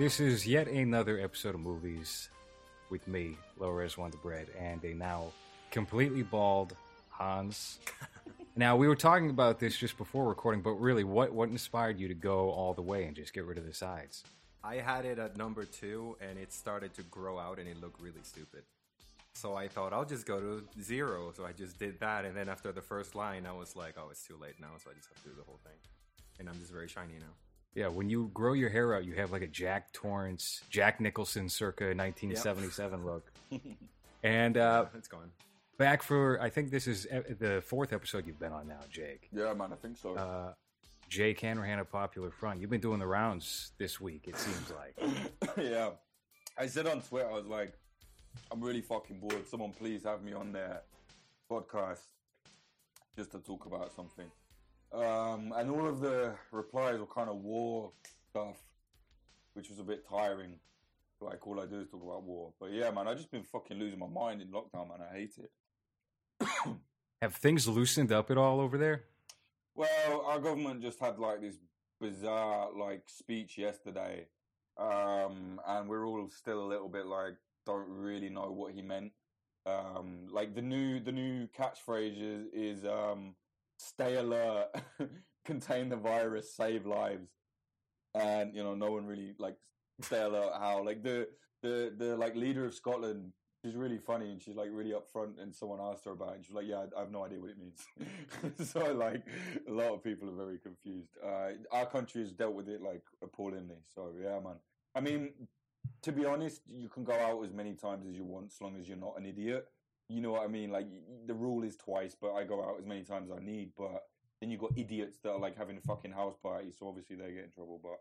This is yet another episode of movies with me, Lores Wonderbread, and a now completely bald Hans. now we were talking about this just before recording, but really, what what inspired you to go all the way and just get rid of the sides? I had it at number two, and it started to grow out, and it looked really stupid. So I thought I'll just go to zero. So I just did that, and then after the first line, I was like, "Oh, it's too late now." So I just have to do the whole thing, and I'm just very shiny now. Yeah, when you grow your hair out, you have like a Jack Torrance, Jack Nicholson circa 1977 look. And uh, It's gone. back for, I think this is e- the fourth episode you've been on now, Jake. Yeah, man, I think so. Uh, Jake Hanrahan of Popular Front. You've been doing the rounds this week, it seems like. yeah. I said on Twitter, I was like, I'm really fucking bored. Someone please have me on their podcast just to talk about something. Um, and all of the replies were kind of war stuff, which was a bit tiring. Like, all I do is talk about war. But yeah, man, i just been fucking losing my mind in lockdown, man. I hate it. have things loosened up at all over there? Well, our government just had like this bizarre like speech yesterday, um, and we're all still a little bit like don't really know what he meant. Um, like the new the new catchphrase is, is um, "Stay alert, contain the virus, save lives," and you know no one really like stay alert how like the the the like leader of Scotland she's really funny and she's like really upfront and someone asked her about it and she's like yeah I, I have no idea what it means. So like a lot of people are very confused. Uh, our country has dealt with it like appallingly. So yeah man. I mean to be honest you can go out as many times as you want as long as you're not an idiot you know what I mean like the rule is twice but I go out as many times as I need but then you've got idiots that are like having a fucking house party so obviously they get in trouble but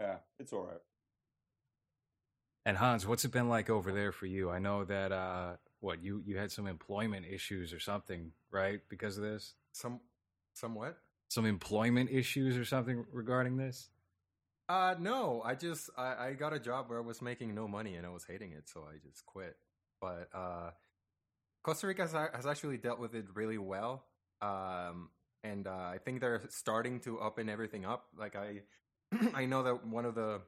yeah it's all right And Hans, what's it been like over there for you? I know that uh, what you you had some employment issues or something, right? Because of this, Some, somewhat. some employment issues or something regarding this. Uh, no, I just I, I got a job where I was making no money and I was hating it, so I just quit. But uh, Costa Rica has, has actually dealt with it really well, um, and uh, I think they're starting to open everything up. Like I, I know that one of the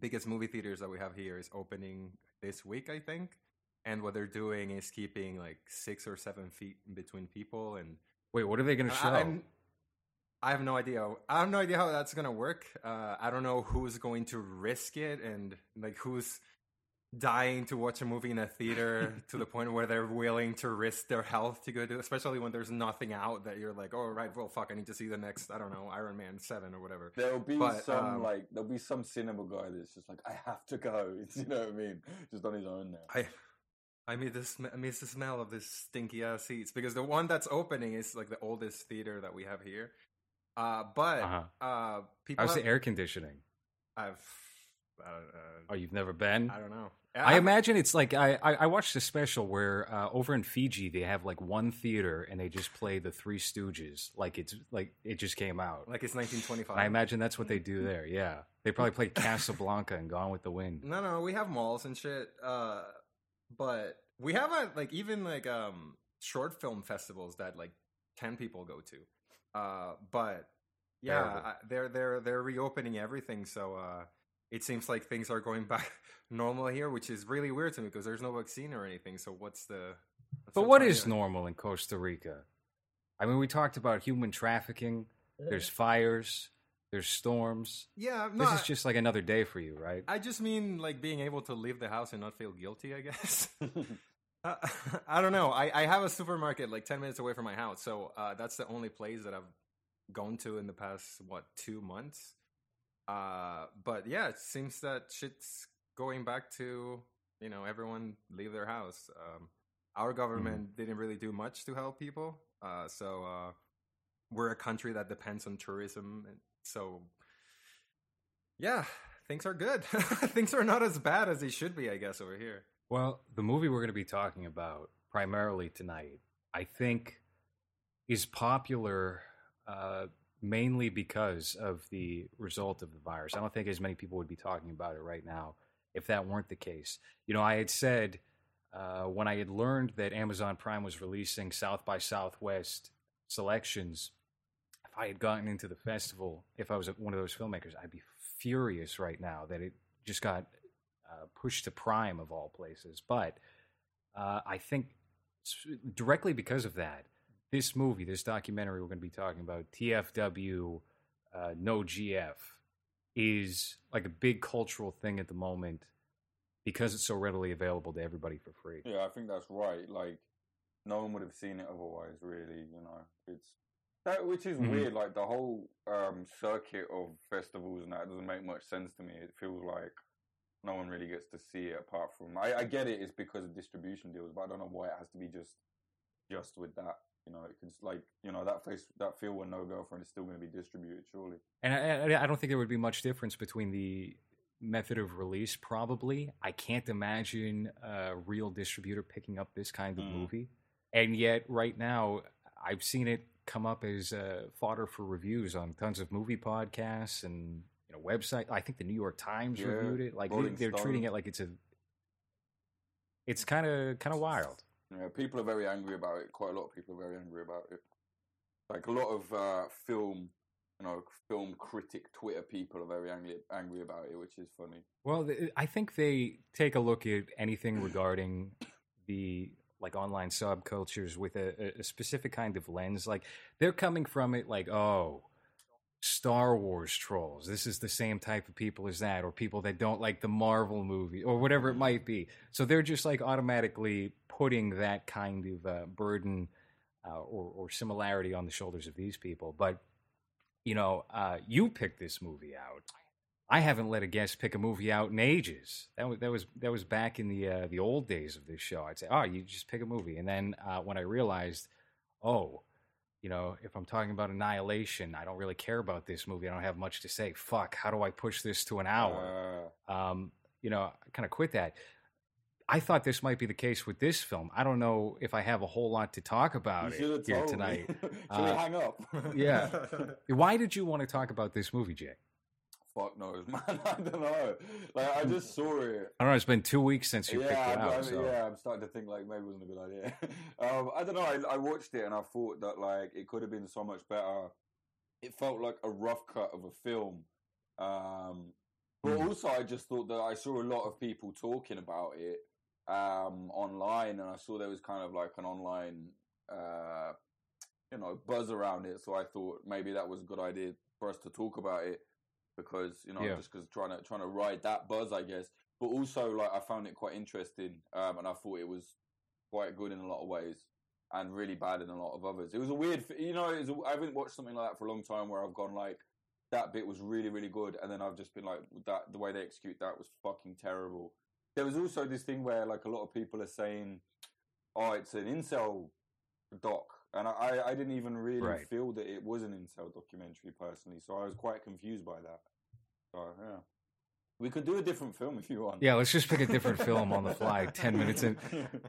biggest movie theaters that we have here is opening this week, I think. And what they're doing is keeping like six or seven feet in between people, and Wait, what are they going to show? I, I'm- I have no idea. I have no idea how that's gonna work. Uh, I don't know who's going to risk it, and like who's dying to watch a movie in a theater to the point where they're willing to risk their health to go to, Especially when there's nothing out that you're like, oh right, well fuck, I need to see the next. I don't know, Iron Man seven or whatever. There'll be But, some um, like there'll be some cinema guy that's just like I have to go. you know what I mean? Just on his own now. I I miss the sm- I miss the smell of this stinky ass seats because the one that's opening is like the oldest theater that we have here. Uh, but Uh-huh. uh, people How's have, the air conditioning? I've uh, Oh, you've never been? I don't know. I imagine it's like I, I I watched a special where uh, over in Fiji they have like one theater and they just play the Three Stooges like it's like it just came out. like it's 1925. I imagine that's what they do there. Yeah, they probably play Casablanca and Gone with the Wind. no, no, we have malls and shit. Uh, but we haven't like even like um short film festivals that like ten people go to. Uh, but yeah, I, they're they're they're reopening everything, so uh, it seems like things are going back normal here, which is really weird to me because there's no vaccine or anything. So what's the? what's But the what here? normal in Costa Rica? I mean, we talked about human trafficking. There's fires. There's storms. Yeah, no, This is just like another day for you, right? I just mean like being able to leave the house and not feel guilty. I guess. Uh, I don't know. I, I have a supermarket like ten minutes away from my house, so uh, that's the only place that I've gone to in the past what two months. Uh, but yeah, it seems that shit's going back to you know everyone leave their house. Um, our government didn't really do much to help people, uh, so uh, we're a country that depends on tourism, so yeah, things are good. things are not as bad as they should be, I guess, over here. Well, the movie we're going to be talking about primarily tonight, I think, is popular uh, mainly because of the result of the virus. I don't think as many people would be talking about it right now if that weren't the case. You know, I had said uh, when I had learned that Amazon Prime was releasing South by Southwest selections, if I had gotten into the festival, if I was one of those filmmakers, I'd be furious right now that it just got uh, pushed to Prime of all places. But uh, I think directly because of that, this movie, this documentary we're going to be talking about, TFW uh, No GF, is like a big cultural thing at the moment because it's so readily available to everybody for free. Yeah, I think that's right. Like, no one would have seen it otherwise. Really, you know, it's that which is Mhm. weird. Like the whole um, circuit of festivals and that doesn't make much sense to me. It feels like no one really gets to see it apart from. I, I get it. It's because of distribution deals, but I don't know why it has to be just just with that. You know, it's like you know that face that feel when no girlfriend is still going to be distributed. Surely. And I, I- don't think there would be much difference between the method of release. Probably, I can't imagine a real distributor picking up this kind of Mm. movie. And yet, right now, I've seen it come up as uh, fodder for reviews on tons of movie podcasts and you know website. I think the New York Times Yeah, reviewed it. Like they, they're treating it like it's a. It's kind of kind of wild. Yeah, people are very angry about it. Quite a lot of people are very angry about it. Like a lot of uh, film, you know, film critic Twitter people are very angry angry about it, which is funny. Well, I think they take a look at anything regarding the like online subcultures with a, a specific kind of lens. Like they're coming from it like, oh, Star Wars trolls. This is the same type of people as that, or people that don't like the Marvel movie, or whatever it might be. So they're just like automatically putting that kind of uh, burden uh, or, or similarity on the shoulders of these people. But you know, uh, you picked this movie out. I haven't let a guest pick a movie out in ages. That was that was that was back in the uh, the old days of this show. I'd say, oh, you just pick a movie, and then uh, when I realized, oh, you know, if I'm talking about Annihilation, I don't really care about this movie. I don't have much to say. Fuck, how do I push this to an hour? Uh, um, you know, I kind of quit that. I thought this might be the case with this film. I don't know if I have a whole lot to talk about it here tonight. Should Uh, we hang up? yeah. Why did you want to talk about this movie, Jay? Fuck knows, man. I don't know. Like I just saw it. I don't know. It's been two weeks since you yeah, picked it I- out. I- so. yeah, I'm starting to think like maybe it wasn't a good idea. um, I don't know. I, I watched it and I thought that like it could have been so much better. It felt like a rough cut of a film. Um, but Hmm. also, I just thought that I saw a lot of people talking about it um, online, and I saw there was kind of like an online, uh, you know, buzz around it. So I thought maybe that was a good idea for us to talk about it because you know Yeah. just because trying to trying to ride that buzz, I guess. But also, like I found it quite interesting, um, and I thought it was quite good in a lot of ways, and really bad in a lot of others. It was a weird, you know, was a, I haven't watched something like that for a long time where I've gone like that bit was really really good, and then I've just been like that the way they execute that was fucking terrible. There was also this thing where like a lot of people are saying, "Oh, it's an incel doc," and I I didn't even really Right. feel that it was an incel documentary personally, so I was quite confused by that. So yeah. We could do a different film if you want. Yeah, let's just pick a different film on the fly. Ten minutes in,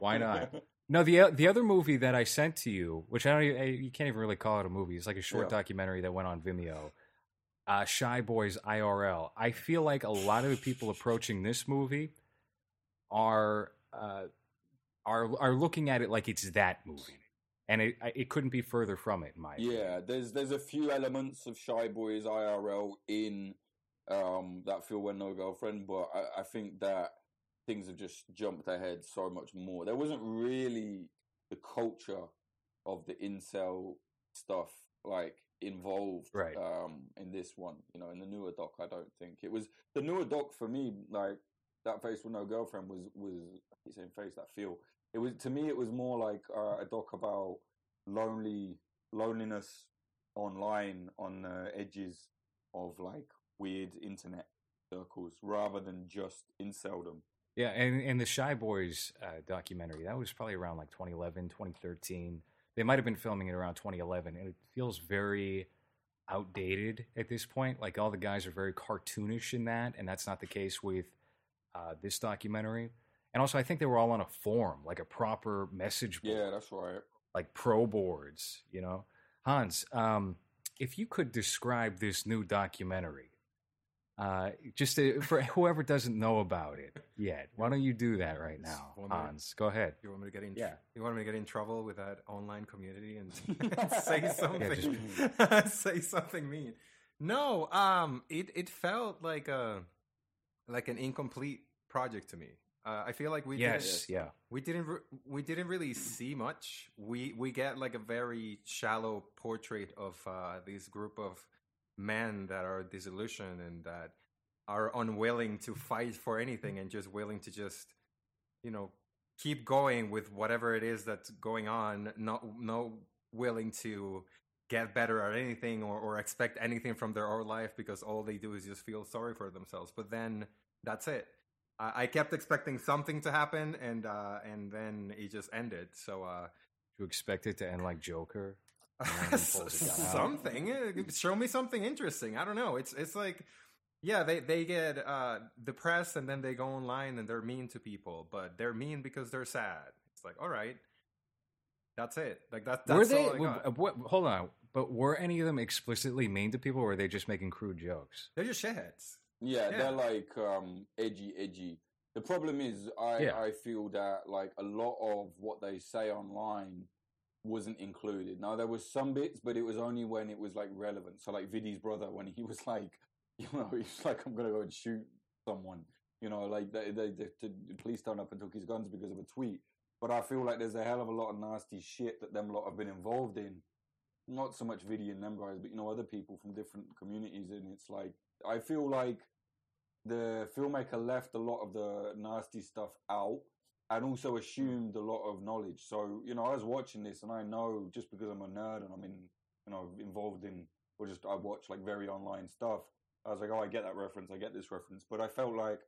why not? No, the the other movie that I sent to you, which I don't, even, you can't even really call it a movie. It's like a short Yeah. documentary that went on Vimeo. Uh, Shy Boys IRL. I feel like a lot of the people approaching this movie are uh, are are looking at it like it's that movie, and it it couldn't be further from it. Mike. Yeah, there's there's a few elements of Shy Boys IRL in um, that feel when no girlfriend, but I, I think that things have just jumped ahead so much more. There wasn't really the culture of the incel stuff like involved Right. um, in this one. You know, in the newer doc, I don't think it was the newer doc for me. Like that face with no girlfriend was was I keep saying face that feel. It was to me. It was more like uh, a doc about lonely loneliness online on the edges of like weird internet circles rather than just inceldom. Yeah, and and the Shy Boys uh, documentary that was probably around like 2011, 2013. They might have been filming it around 2011, and it feels very outdated at this point. Like all the guys are very cartoonish in that, and that's not the case with uh, this documentary. And also, I think they were all on a forum, like a proper message board, Yeah, that's right. like pro boards. You know, Hans, um, if you could describe this new documentary, uh, just to, for whoever doesn't know about it yet, why don't you do that right now. Hans? Go ahead. You want me to get in? Yeah. You want me to get in trouble with that online community and say something? say something mean. No. Um. It it felt like a like an incomplete project to me. Uh, I feel like we yes, didn't, yeah, we didn't re- we didn't really see much. We we get like a very shallow portrait of uh, this group of men that are disillusioned and that are unwilling to fight for anything and just willing to just you know keep going with whatever it is that's going on. Not no willing to get better at anything or, or expect anything from their own life because all they do is just feel sorry for themselves. But then that's it. I, I kept expecting something to happen, and uh, and then it just ended. So uh, you expect it to end like Joker? and then he pulls a gun out? something. eh, Show me something interesting. I don't know. It's it's like yeah, they they get uh, depressed and then they go online and they're mean to people, but they're mean because they're sad. It's like all right, that's it. Like that. That's were they? all I got. what, hold on, but were any of them explicitly mean to people, or were they just making crude jokes? They're just shitheads. Yeah, Yeah. they're like um, edgy, edgy. The problem is, I Yeah. I feel that like a lot of what they say online wasn't included. Now there was some bits, but it was only when it was like relevant. So like Vidi's brother, when he was like, you know, he's like, I'm gonna go and shoot someone. You know, like they, they, they, the police turned up and took his guns because of a tweet. But I feel like there's a hell of a lot of nasty shit that them lot have been involved in. Not so much Vidi and them guys, but you know, other people from different communities. And it's like, I feel like the filmmaker left a lot of the nasty stuff out and also assumed a lot of knowledge. So, you know, I was watching this and I know just because I'm a nerd and I'm in, you know, involved in, or just I watch like very online stuff, I was like, oh, I get that reference, I get this reference. But I felt like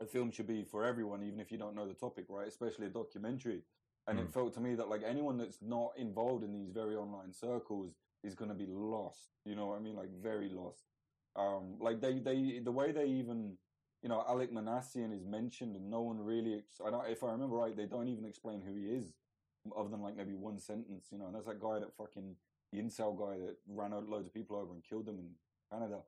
a film should be for everyone, even if you don't know the topic, right? Especially a documentary. And it Mm. felt to me that like anyone that's not involved in these very online circles is going to be lost. You know what I mean? Like very lost. Um, like they, they, the way they even, you know, Alec Minassian is mentioned and no one really, ex- I don't, if I remember right, they don't even explain who he is other than like maybe one sentence, you know, and that's that guy that fucking, the incel guy that ran out loads of people over and killed them in Canada.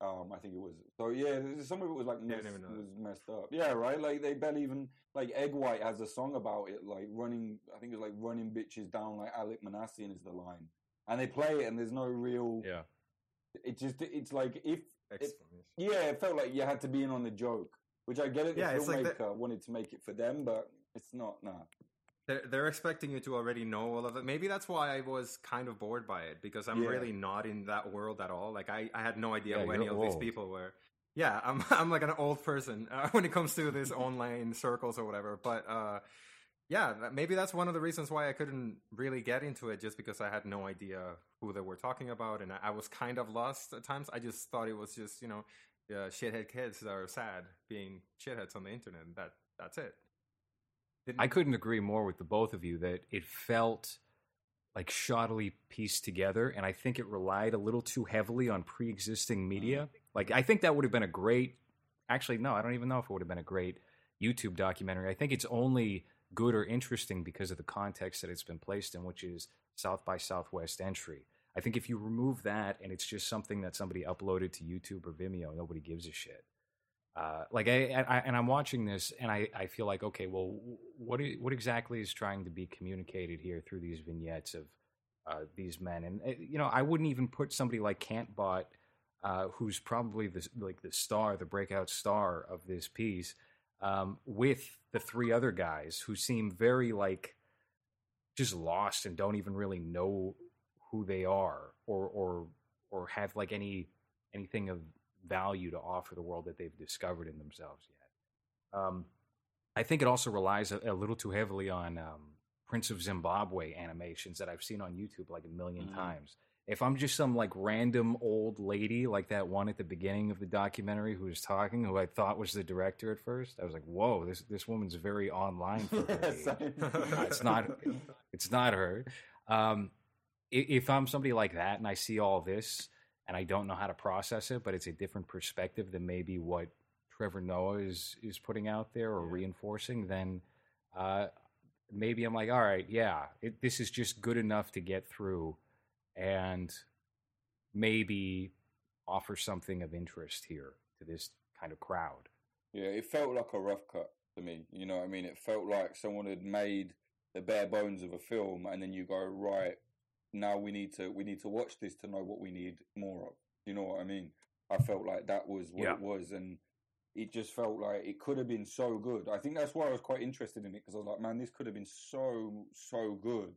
Um, I think it was. So yeah, some of it was like Yeah, I messed, didn't even know was messed up. Yeah, right. Like they barely even like Egg White has a song about it, like running. I think it's like running bitches down. Like Alec Minassian is the line, and they play it, and there's no real. Yeah. It just it's like if Explanation. yeah, it felt like you had to be in on the joke, which I get it. The Yeah, it's like filmmaker the- wanted to make it for them, but it's not. Nah. They're, they're expecting you to already know all of it. Maybe that's why I was kind of bored by it because I'm Yeah. really not in that world at all. Like I, I had no idea Yeah, who any you're of these people were. Yeah, I'm I'm like an old person uh, when it comes to this online circles or whatever. But uh, yeah, maybe that's one of the reasons why I couldn't really get into it, just because I had no idea who they were talking about, and I, was kind of lost at times. I just thought it was just you know, uh, shithead kids that are sad being shitheads on the internet. And that that's it. Didn't- I couldn't agree more with the both of you that it felt like shoddily pieced together, and I think it relied a little too heavily on pre-existing media. Like I think that would have been a great. Actually, no, I don't even know if it would have been a great YouTube documentary. I think it's only good or interesting because of the context that it's been placed in, which is South by Southwest entry. I think if you remove that and it's just something that somebody uploaded to YouTube or Vimeo, nobody gives a shit. Uh, like I, I and I'm watching this and I, I feel like okay well what what exactly is trying to be communicated here through these vignettes of uh, these men and uh, you know I wouldn't even put somebody like Kantbot uh, who's probably the like the star the breakout star of this piece um, with the three other guys who seem very like just lost and don't even really know who they are or or or have like any anything of value to offer the world that they've discovered in themselves yet. Um, I think it also relies a, a little too heavily on um, Prince of Zimbabwe animations that I've seen on YouTube like a 1000000 Mhm. times. If I'm just some like random old lady like that one at the beginning of the documentary who was talking, who I thought was the director at first, I was like, "Whoa, this this woman's very online for her Yeah, age." same. it's not it's not her um if i'm somebody like that and i see all this and i don't know how to process it but it's a different perspective than maybe what trevor noah is is putting out there or Yeah. reinforcing then uh maybe i'm like all right yeah it, this is just good enough to get through and maybe offer something of interest here to this kind of crowd Yeah, it felt like a rough cut to me. You know what I mean? It felt like someone had made the bare bones of a film, and then you go right now. We need to we need to watch this to know what we need more of. You know what I mean? I felt like that was what Yeah. it was, and it just felt like it could have been so good. I think that's why I was quite interested in it because I was like, man, this could have been so so good,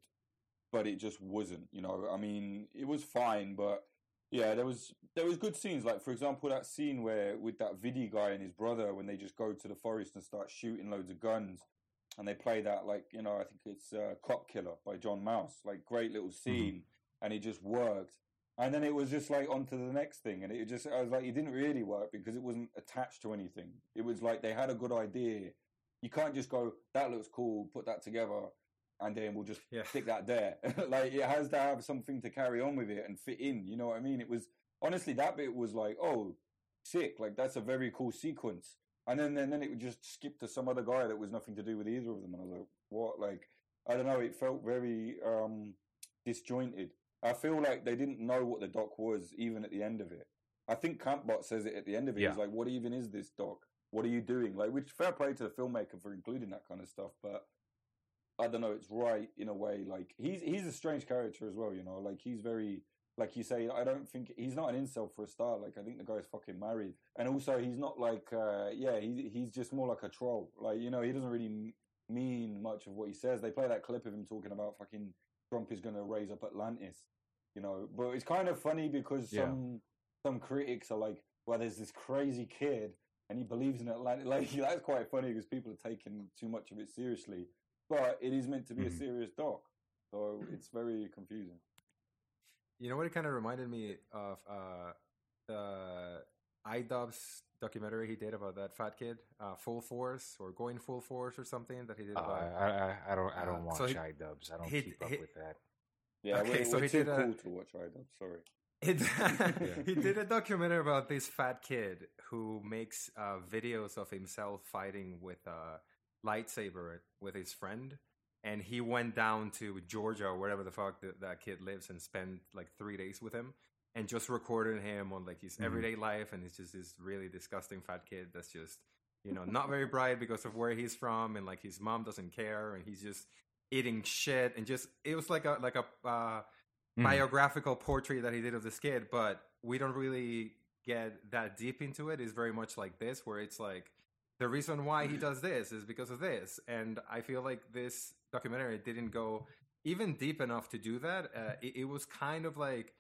but it just wasn't. You know, I mean, it was fine, but yeah, there was there was good scenes. Like for example, that scene where with that Vidy guy and his brother when they just go to the forest and start shooting loads of guns, and they play that like you know I think it's uh, Cop Killer by John Mouse. Like great little scene, mm-hmm. and it just worked. And then it was just like on to the next thing, and it just I was like it didn't really work because it wasn't attached to anything. It was like they had a good idea. You can't just go that looks cool, put that together, and then we'll just yeah. stick that there. like it has to have something to carry on with it and fit in. You know what I mean? It was honestly that bit was like, oh, sick. Like that's a very cool sequence. And then then then it would just skip to some other guy that was nothing to do with either of them. And I was like, what? Like I don't know. It felt very um disjointed. I feel like they didn't know what the doc was even at the end of it. I think Kantbot says it at the end of it. Yeah. He's like, "What even is this doc? What are you doing?" Like, which fair play to the filmmaker for including that kind of stuff, but I don't know, it's right in a way. Like he's he's a strange character as well, you know. Like he's very like you say. I don't think he's not an incel for a start. Like I think the guy's fucking married, and also he's not like uh, yeah, he he's just more like a troll. Like you know, he doesn't really mean much of what he says. They play that clip of him talking about fucking Trump is going to raise up Atlantis, you know. But it's kind of funny because yeah. some some critics are like, well, there's this crazy kid and he believes in Atlantis. Like that's quite funny because people are taking too much of it seriously but it is meant to be mm-hmm. a serious doc, so it's very confusing. You know what it kind of reminded me of uh, the iDubbbz documentary he did about that fat kid, uh, Full Force or Going Full Force or something that he did. Uh, about, uh, I, I, don't I don't uh, watch so he, iDubbbz. I don't he, keep up with that. Yeah, okay, we're, so we're he too did cool a, to watch iDubbbz. Sorry. It, yeah. he did a documentary about this fat kid who makes uh, videos of himself fighting with uh, lightsaber with his friend and he went down to Georgia or wherever the fuck that, that kid lives and spent like three days with him and just recorded him on like his mm-hmm. everyday life and he's just this really disgusting fat kid that's just you know not very bright because of where he's from and like his mom doesn't care and he's just eating shit and just it was like a like a uh, mm. biographical portrait that he did of this kid but we don't really get that deep into it. it is very much like this where it's like the reason why he does this is because of this and i feel like this documentary didn't go even deep enough to do that. Uh, it, it, was kind of like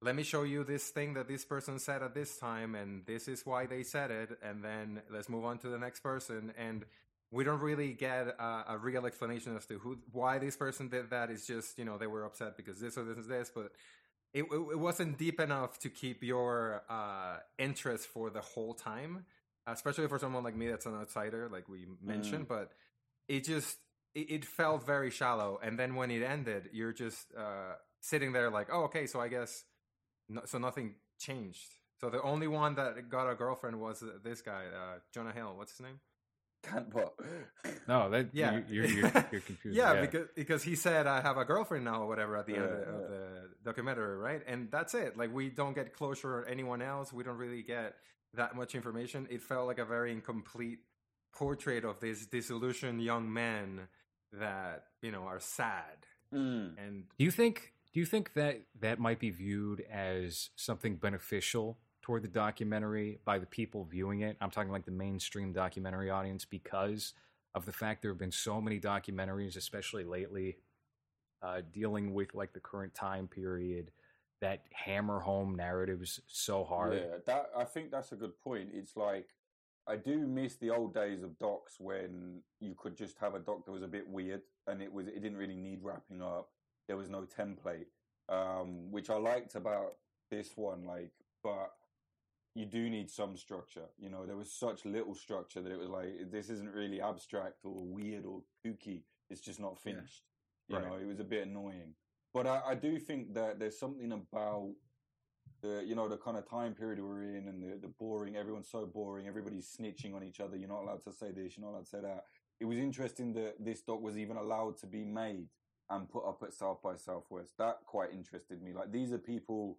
let me show you this thing that this person said at this time and this is why they said it and then let's move on to the next person. And we don't really get a, a real explanation as to who why this person did that. It's just you know they were upset because this or this is this but it, it, it wasn't deep enough to keep your uh, interest for the whole time especially for someone like me that's an outsider, like we mentioned. Mm. But it just it, it, felt very shallow, and then when it ended, you're just uh, sitting there like, oh, okay, so I guess no, so nothing changed. So the only one that got a girlfriend was this guy, uh, Jonah Hill. What's his name? Kantbot. No, that yeah, you're, you're, you're confused. yeah, yeah, because because he said I have a girlfriend now or whatever at the yeah, end of, yeah. of the documentary, right? And that's it. Like we don't get closure or anyone else. We don't really get that much information, it felt like a very incomplete portrait of this disillusioned young men that you know are sad. Mm. And do you think do you think that that might be viewed as something beneficial toward the documentary by the people viewing it? I'm talking like the mainstream documentary audience because of the fact there have been so many documentaries, especially lately, uh, dealing with like the current time period that hammer home narratives so hard. Yeah, that I think that's a good point. It's like I do miss the old days of docs when you could just have a doc that was a bit weird and it was it didn't really need wrapping up. There was no template, um, which I liked about this one. Like, but you do need some structure. You know, there was such little structure that it was like this isn't really abstract or weird or kooky. It's just not finished. Yeah. You right. know, it was a bit annoying. But I, I do think that there's something about the you know the kind of time period we're in and the, the boring everyone's so boring everybody's snitching on each other you're not allowed to say this you're not allowed to say that. It was interesting that this doc was even allowed to be made and put up at south by southwest. That quite interested me. Like these are people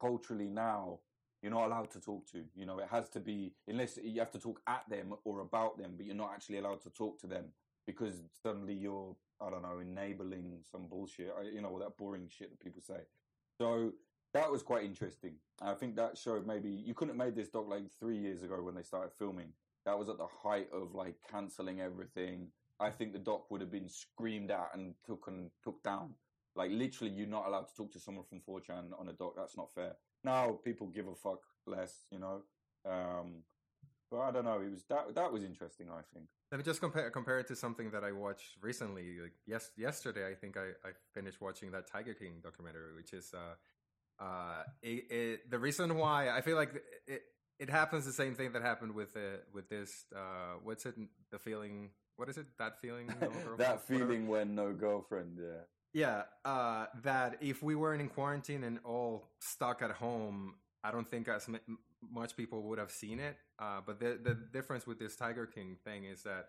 culturally now you're not allowed to talk to you know? It has to be unless you have to talk at them or about them but you're not actually allowed to talk to them because suddenly you're I don't know enabling some bullshit, you know, all that boring shit that people say. So that was quite interesting. I think that showed maybe you couldn't have made this doc like three years ago when they started filming. That was at the height of like canceling everything. I think the doc would have been screamed at and took and took down. Like literally, you're not allowed to talk to someone from 4chan on a doc. That's not fair. Now people give a fuck less, you know. Um, but I don't know. It was that that was interesting. I think. Let me just compare compare it to something that I watched recently. Like yes, yesterday I think I, I finished watching that Tiger King documentary, which is uh, uh, it, it, the reason why I feel like it it happens the same thing that happened with uh, with this. Uh, what's it? The feeling. What is it? That feeling. No that feeling when no girlfriend. Yeah. Yeah. Uh, that if we weren't in quarantine and all stuck at home, I don't think as m- much people would have seen it. Uh, but the the difference with this Tiger King thing is that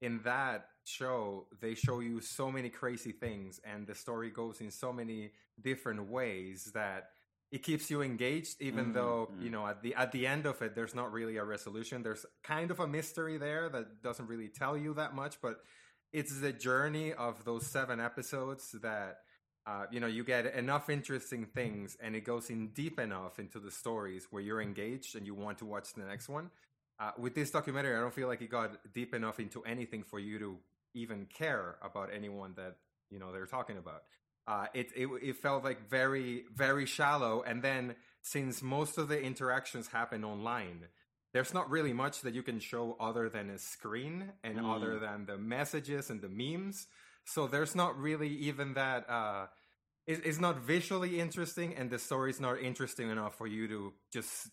in that show they show you so many crazy things, and the story goes in so many different ways that it keeps you engaged, even mm-hmm. though you know at the at the end of it, there's not really a resolution. There's kind of a mystery there that doesn't really tell you that much, but it's the journey of those seven episodes that uh, you know, you get enough interesting things and it goes in deep enough into the stories where you're engaged and you want to watch the next one. Uh, with this documentary, I don't feel like it got deep enough into anything for you to even care about anyone that, you know, they're talking about. Uh, it, it, it felt like very, very shallow. And then since most of the interactions happen online, there's not really much that you can show other than a screen and mm. other than the messages and the memes. So there's not really even that. Uh, it, it's not visually interesting, and the story's not interesting enough for you to just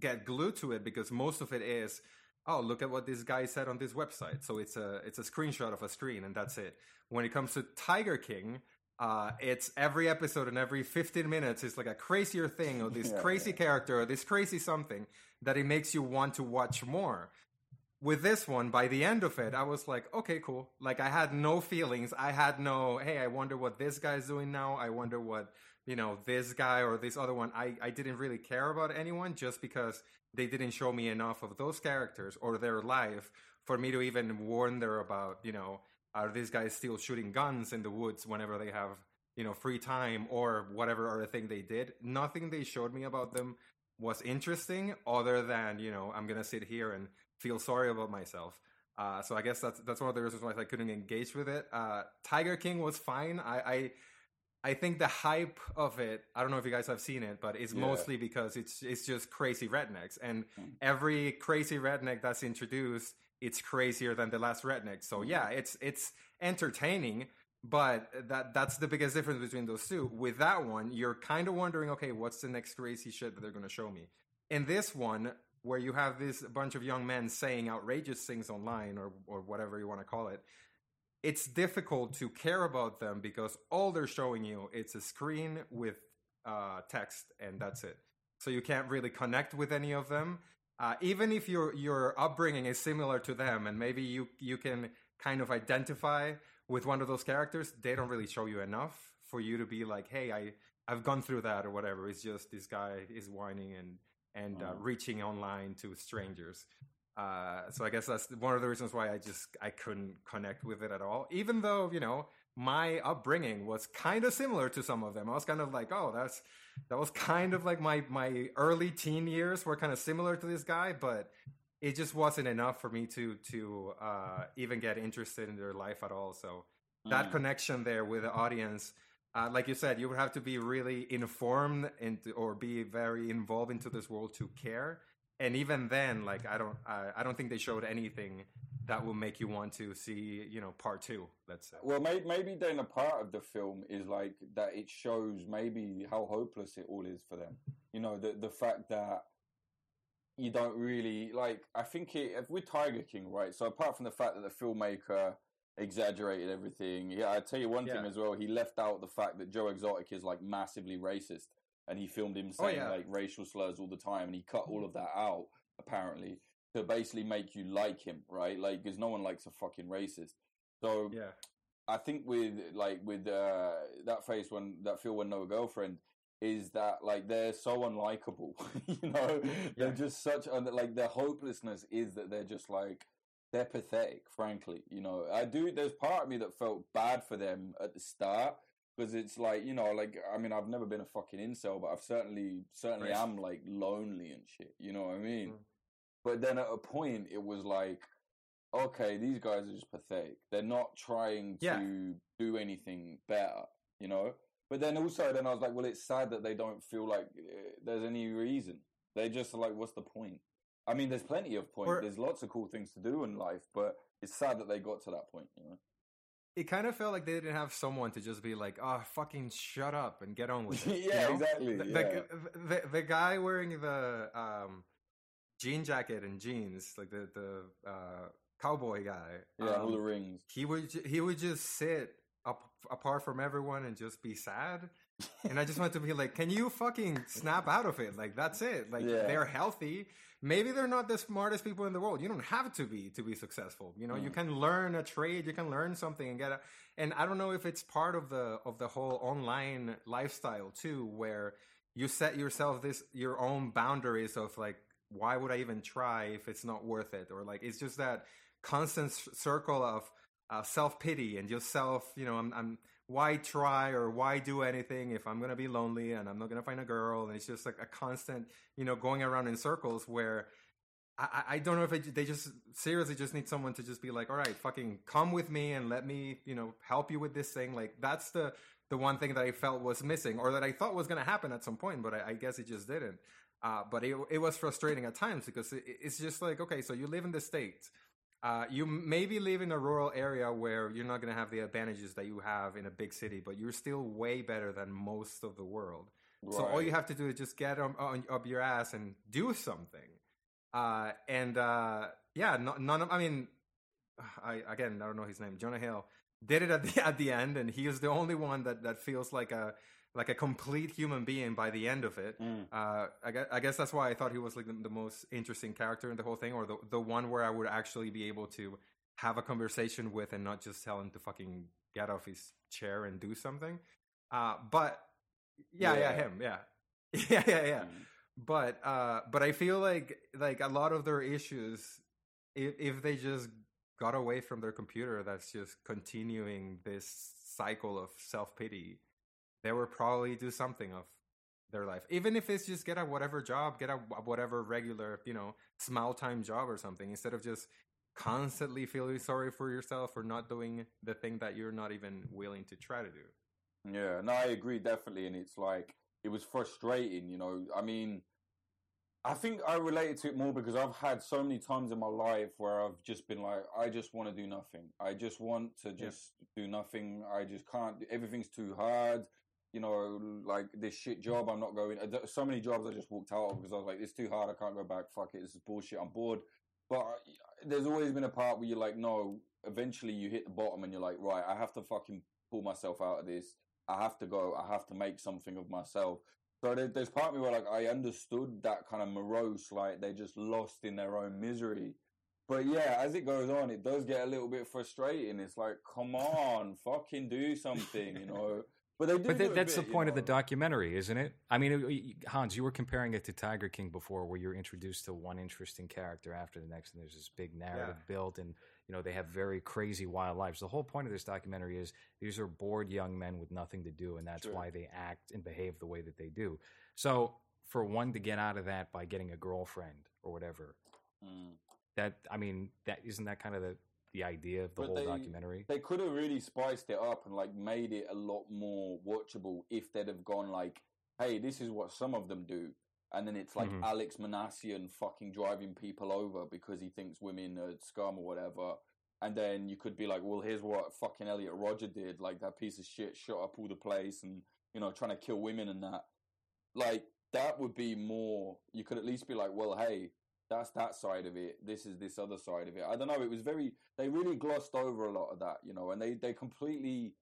get glued to it because most of it is oh look at what this guy said on this website so it's a it's a screenshot of a screen and that's it when it comes to tiger king uh, it's every episode and every 15 minutes is like a crazier thing or this yeah, crazy yeah. character or this crazy something that it makes you want to watch more with this one, by the end of it, I was like, okay, cool. Like I had no feelings. I had no, hey, I wonder what this guy's doing now. I wonder what, you know, this guy or this other one. I, I didn't really care about anyone just because they didn't show me enough of those characters or their life for me to even wonder about, you know, are these guys still shooting guns in the woods whenever they have, you know, free time or whatever other thing they did. Nothing they showed me about them was interesting other than, you know, I'm going to sit here and feel sorry about myself. Uh, so I guess that's that's one of the reasons why I couldn't engage with it. Uh, Tiger King was fine. I, I, I think the hype of it. I don't know if you guys have seen it, but it's yeah. mostly because it's it's just crazy rednecks, and mm. every crazy redneck that's introduced, it's crazier than the last redneck. So mm. yeah, it's it's entertaining, but that that's the biggest difference between those two. With that one, you're kind of wondering, okay, what's the next crazy shit that they're going to show me? In this one, where you have this bunch of young men saying outrageous things online or or whatever you want to call it it's difficult to care about them because all they're showing you it's a screen with uh, text and that's it. So you can't really connect with any of them. Uh, even if your your upbringing is similar to them and maybe you you can kind of identify with one of those characters they don't really show you enough for you to be like hey i i've gone through that or whatever. It's just this guy is whining and and uh, reaching online to strangers. Uh, so I guess that's one of the reasons why I just I couldn't connect with it at all. Even though you know my upbringing was kind of similar to some of them. I was kind of like, oh, that's that was kind of like my my early teen years were kind of similar to this guy, but it just wasn't enough for me to to uh, even get interested in their life at all. So that mm. connection there with the audience uh, like you said, you would have to be really informed and or be very involved into this world to care. And even then, like I don't, I, I don't think they showed anything that will make you want to see, you know, part two. Let's say. Well, maybe, maybe then a part of the film is like that. It shows maybe how hopeless it all is for them. You know, the the fact that you don't really like. I think it, with Tiger King, right? So apart from the fact that the filmmaker exaggerated everything. Yeah, I tell you one yeah. thing as well. He left out the fact that Joe Exotic is like massively racist, and he filmed him oh, saying oh, yeah. like racial slurs all the time, and he cut all of that out apparently to basically make you like him, right? Like, because no one likes a fucking racist. So yeah, I think with like with uh, that face when that feel when no girlfriend is that like they're so unlikable, you know? Yeah. They're just such like their hopelessness is that they're just like they're pathetic, frankly. You know, I do. There's part of me that felt bad for them at the start because it's like you know, like I mean, I've never been a fucking incel, but I've certainly certainly am like lonely and shit. You know what I mean? Mm. But then at a point, it was like, okay, these guys are just pathetic. They're not trying Yeah. to do anything better, you know. But then also, then I was like, well, it's sad that they don't feel like uh, there's any reason. They're just like, what's the point? I mean, there's plenty of point. Or- there's lots of cool things to do in life, but it's sad that they got to that point, you know. It kind of felt like they didn't have someone to just be like, "Oh, fucking shut up and get on with it." you yeah, know? exactly. the, yeah. the, the the guy wearing the um jean jacket and jeans, like the the uh, cowboy guy. yeah, all the um, rings. he would he would just sit up apart from everyone and just be sad. And I just want to be like, can you fucking snap out of it? Like that's it. Like Yeah. they're healthy. Maybe they're not the smartest people in the world. You don't have to be to be successful. You know, you Mm. can learn a trade, you can learn something and get a and I don't know if it's part of the of the whole online lifestyle too, where you set yourself this your own boundaries of like, why would I even try if it's not worth it? Or like it's just that constant circle of uh, self pity and just self, you know, I'm, I'm why try or why do anything if I'm gonna be lonely and I'm not gonna find a girl, and it's just like a constant, you know, going around in circles where. I, I- don't know if it, they just seriously just need someone to just be like, all right, fucking come with me and let me, you know, help you with this thing. Like that's the the one thing that I felt was missing, or that I thought was to happen at some point, but I, I guess it just didn't. Uh, but it, it was frustrating at times because it, it's just like, okay, so you live in the states, uh, you maybe live in a rural area where you're not going to have the advantages that you have in a big city, but you're still way better than most of the world. So all you have to do is just get on, on up your ass and do something. Uh, and uh, yeah, no, none of I mean, I again I don't know his name. Jonah Hill did it at the at the end, and he is the only one that that feels like a like a complete human being by the end of it. Mm. Uh, I guess, I guess that's why I thought he was like the, the most interesting character in the whole thing, or the the one where I would actually be able to have a conversation with and not just tell him to fucking get off his chair and do something. Uh, but yeah, yeah, Yeah. him, yeah, yeah, yeah, yeah. Mm. But uh, but I feel like like a lot of their issues, if if they just got away from their computer, that's just continuing this cycle of self pity. They would probably do something of their life, even if it's just get a whatever job, get a whatever regular you know small time job or something, instead of just constantly feeling sorry for yourself for not doing the thing that you're not even willing to try to do. Yeah, no, I agree definitely, and it's like it was frustrating. You know, I mean, I think I related to it more because I've had so many times in my life where I've just been like, I just want to do nothing. I just want to Yeah. just do nothing. I just can't. Everything's too hard. You know, like this shit job, I'm not going. uh, So many jobs I just walked out of because I was like, it's too hard. I can't go back. Fuck it. This is bullshit. I'm bored. But there's always been a part where you're like, no. Eventually, you hit the bottom and you're like, right, I have to fucking pull myself out of this. I have to go. I have to make something of myself. So there, there's part of me where like I understood that kind of morose, like they're just lost in their own misery. But yeah, as it goes on, it does get a little bit frustrating. It's like, come on, fucking do something, you know. But they do. But do th- a that's the bit, you point of the documentary, isn't it? I mean, Hans, you were comparing it to Tiger King before, where you're introduced to one interesting character after the next, and there's this big narrative Yeah. built, and you know they have very crazy wild lives. The whole point of this documentary is these are bored young men with nothing to do, and that's Sure. why they act and behave the way that they do. So for one to get out of that by getting a girlfriend or whatever, Mm. that I mean, that isn't that kind of the the idea of the But whole they- documentary? They could have really spiced it up and like made it a lot more watchable if they'd have gone like, "Hey, this is what some of them do," and then it's like Mhm. Alex Minassian fucking driving people over because he thinks women are scum or whatever. And then you could be like, "Well, here's what fucking Elliot Rodger did. Like that piece of shit shot up all the place and you know trying to kill women and that." Like that would be more. You could at least be like, "Well, hey." That's that side of it. This is this other side of it. I don't know. It was very. They really glossed over a lot of that, you know, and they they completely.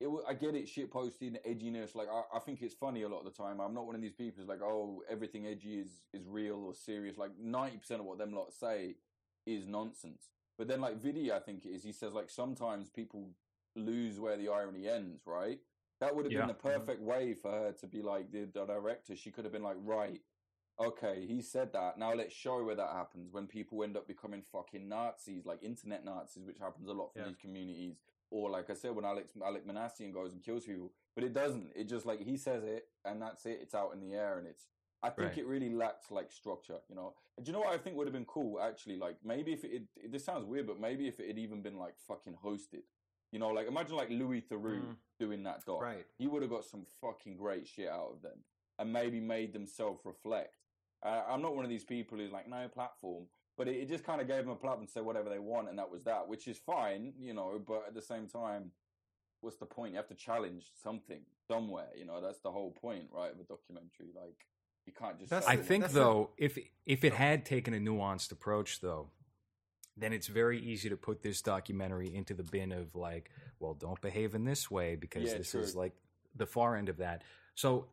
It, I get it, shit posting, edginess. Like I, I think it's funny a lot of the time. I'm not one of these people who's like, oh, everything edgy is is real or serious. Like ninety percent of what them lot say is nonsense. But then, like Vidi, I think it is. He says like sometimes people lose where the irony ends. Right? That would have Yeah. been the mm-hmm. perfect way for her to be like the, the director. She could have been like, right, okay, he said that. Now let's show where that happens when people end up becoming fucking Nazis, like internet Nazis, which happens a lot from Yeah. these communities. or like I said, when Alex Alec Minassian goes and kills people, but it doesn't. It just like he says it, and that's it. It's out in the air, and it's. I think Right. it really lacks like structure, you know. And do you know what I think would have been cool? Actually, like maybe if it, it, this sounds weird, but maybe if it had even been like fucking hosted, you know, like imagine like Louis Theroux Mm. doing that doc. Right. He would have got some fucking great shit out of them, and maybe made them self reflect. Uh, I'm not one of these people who's like no platform, but it, it just kind of gave them a platform to say whatever they want, and that was that, which is fine, you know. But at the same time, what's the point? You have to challenge something somewhere, you know. That's the whole point, right, of a documentary. Like you can't just. That's I the- think that's the- though, if if it had taken a nuanced approach, though, then it's very easy to put this documentary into the bin of like, well, don't behave in this way because Yeah, this true. is like the far end of that. So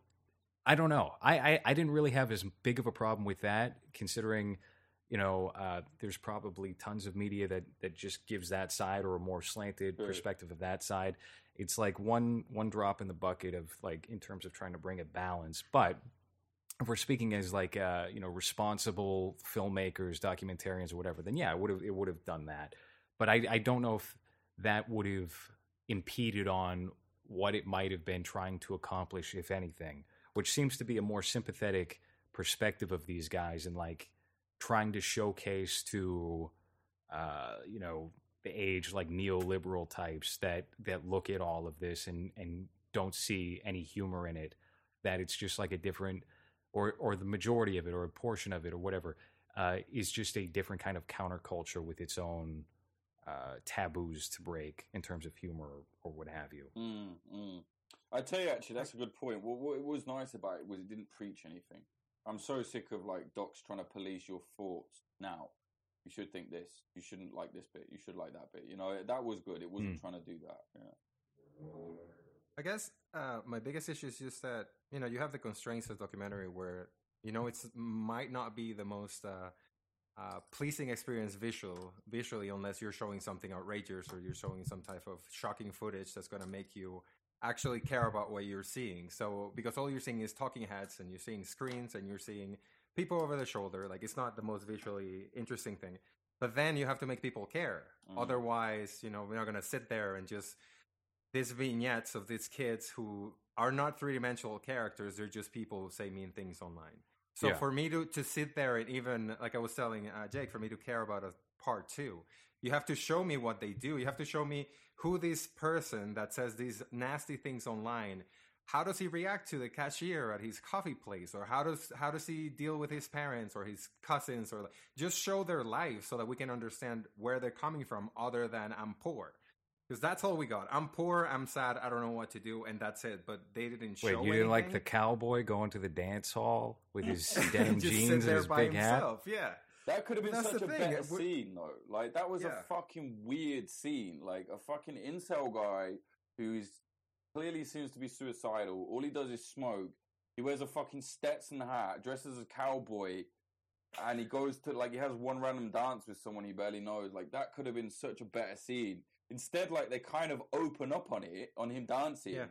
I don't know. I, I I didn't really have as big of a problem with that, considering you know uh, there's probably tons of media that that just gives that side or a more slanted Right. perspective of that side. It's like one one drop in the bucket of like in terms of trying to bring a balance, but if we're speaking as like uh, you know responsible filmmakers, documentarians, or whatever, then yeah, it would have it would have done that. But I, I don't know if that would have impeded on what it might have been trying to accomplish, if anything. Which seems to be a more sympathetic perspective of these guys and like trying to showcase to uh, you know the age like neoliberal types that that look at all of this and and don't see any humor in it that it's just like a different or or the majority of it or a portion of it or whatever uh, is just a different kind of counterculture with its own uh, taboos to break in terms of humor or, what have you. Mm, mm. I tell you, actually, that's a good point. What, what was nice about it was it didn't preach anything. I'm so sick of like docs trying to police your thoughts. Now, you should think this. You shouldn't like this bit. You should like that bit. You know, that was good. It wasn't Mm. trying to do that. Yeah. I guess uh, my biggest issue is just that you know you have the constraints of documentary where you know it's might not be the most uh, uh, pleasing experience visual visually unless you're showing something outrageous or you're showing some type of shocking footage that's going to make you actually care about what you're seeing. So because all you're seeing is talking heads and you're seeing screens and you're seeing people over the shoulder, like it's not the most visually interesting thing. But then you have to make people care. Mhm. Otherwise, you know, we're not going to sit there and just these vignettes of these kids who are not three dimensional characters; they're just people who say mean things online. So Yeah. for me to to sit there and even like I was telling uh, Jake, for me to care about a part two, you have to show me what they do. You have to show me who this person that says these nasty things online. How does he react to the cashier at his coffee place, or how does how does he deal with his parents or his cousins, or just show their life so that we can understand where they're coming from, other than I'm poor. Because that's all we got. I'm poor. I'm sad. I don't know what to do, and that's it. But they didn't show. Wait, you didn't like the cowboy going to the dance hall with his denim jeans and there his by big hat? himself. Yeah. That could have been That's such a thing, better it would- scene, though. Like that was Yeah. a fucking weird scene. Like a fucking incel guy who's clearly seems to be suicidal. All he does is smoke. He wears a fucking Stetson hat, dresses as a cowboy, and he goes to like he has one random dance with someone he barely knows. Like that could have been such a better scene. Instead, like they kind of open up on it, on him dancing, Yeah.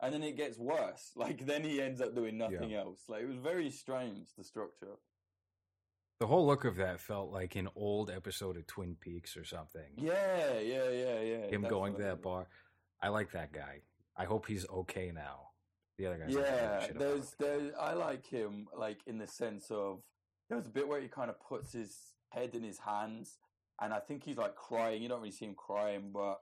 and then it gets worse. Like then he ends up doing nothing else. Like it was very strange the structure. The whole look of that felt like an old episode of Twin Peaks or something. Yeah, yeah, yeah, yeah. Him going to that bar. I like that guy. I hope he's okay now. The other guy's not giving a Yeah, about. there's, there's, I like him, like in the sense of there's a bit where he kind of puts his head in his hands, and I think he's like crying. You don't really see him crying, but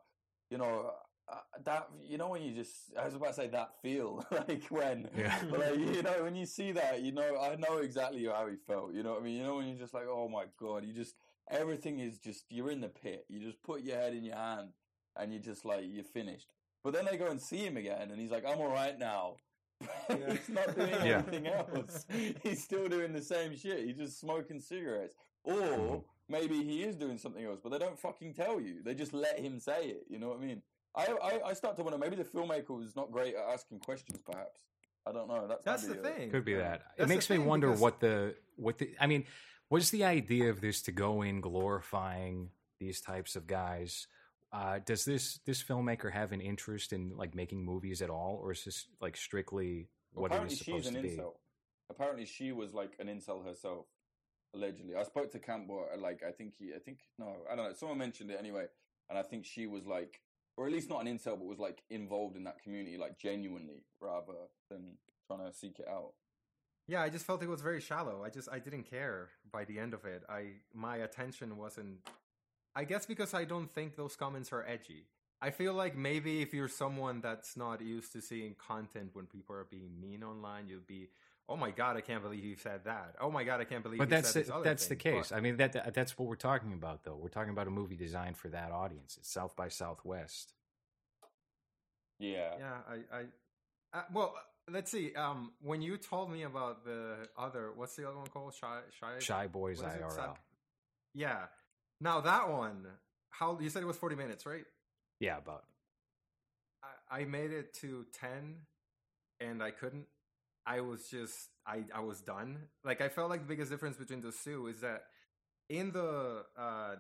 you know uh, that you know when you just I was about to say that feel like when Yeah. but like you know when you see that you know I know exactly how he felt. You know what I mean? You know when you're just like oh my god, you just everything is just you're in the pit. You just put your head in your hand and you're just like you're finished. But then they go and see him again, and he's like, "I'm all right now." Yeah. he's not doing Yeah. anything else. He's still doing the same shit. He's just smoking cigarettes, or Mhm. Maybe he is doing something else, but they don't fucking tell you. They just let him say it. You know what I mean? I I, I start to wonder maybe the filmmaker was not great at asking questions. Perhaps I don't know. That's That's the maybe a- thing. Could be that. It That's the makes me wonder because- what the what the I mean, was the idea of this to go in glorifying these types of guys? Uh, does this this filmmaker have an interest in like making movies at all, or is this like strictly Well, what it apparently is she's supposed an to be? incel. Apparently she was like an incel herself. Allegedly, I spoke to Kantbot. Uh, like I think he, I think no, I don't know. Someone mentioned it anyway, and I think she was like or at least not an incel, but was like involved in that community, like genuinely, rather than trying to seek it out. Yeah, I just felt it was very shallow. I just I didn't care by the end of it. I my attention wasn't. I guess because I don't think those comments are edgy. I feel like maybe if you're someone that's not used to seeing content when people are being mean online, you'll be, oh my god, I can't believe you said that. Oh my god, I can't believe. But you that's said the, this other that's the case. But- I mean that that's what we're talking about, though. We're talking about a movie designed for that audience. It's South by Southwest. Yeah. yeah, I, I, uh, well, let's see. Um, when you told me about the other, what's the other one called? Shy, shy, Shy Boys what is it? IRL. Sa- Yeah. Now that one, how you said it was forty minutes, right? Yeah, about I, I made it to 10 and I couldn't. I was just, I, I was done. Like, I felt like the biggest difference between those two is that in the, uh,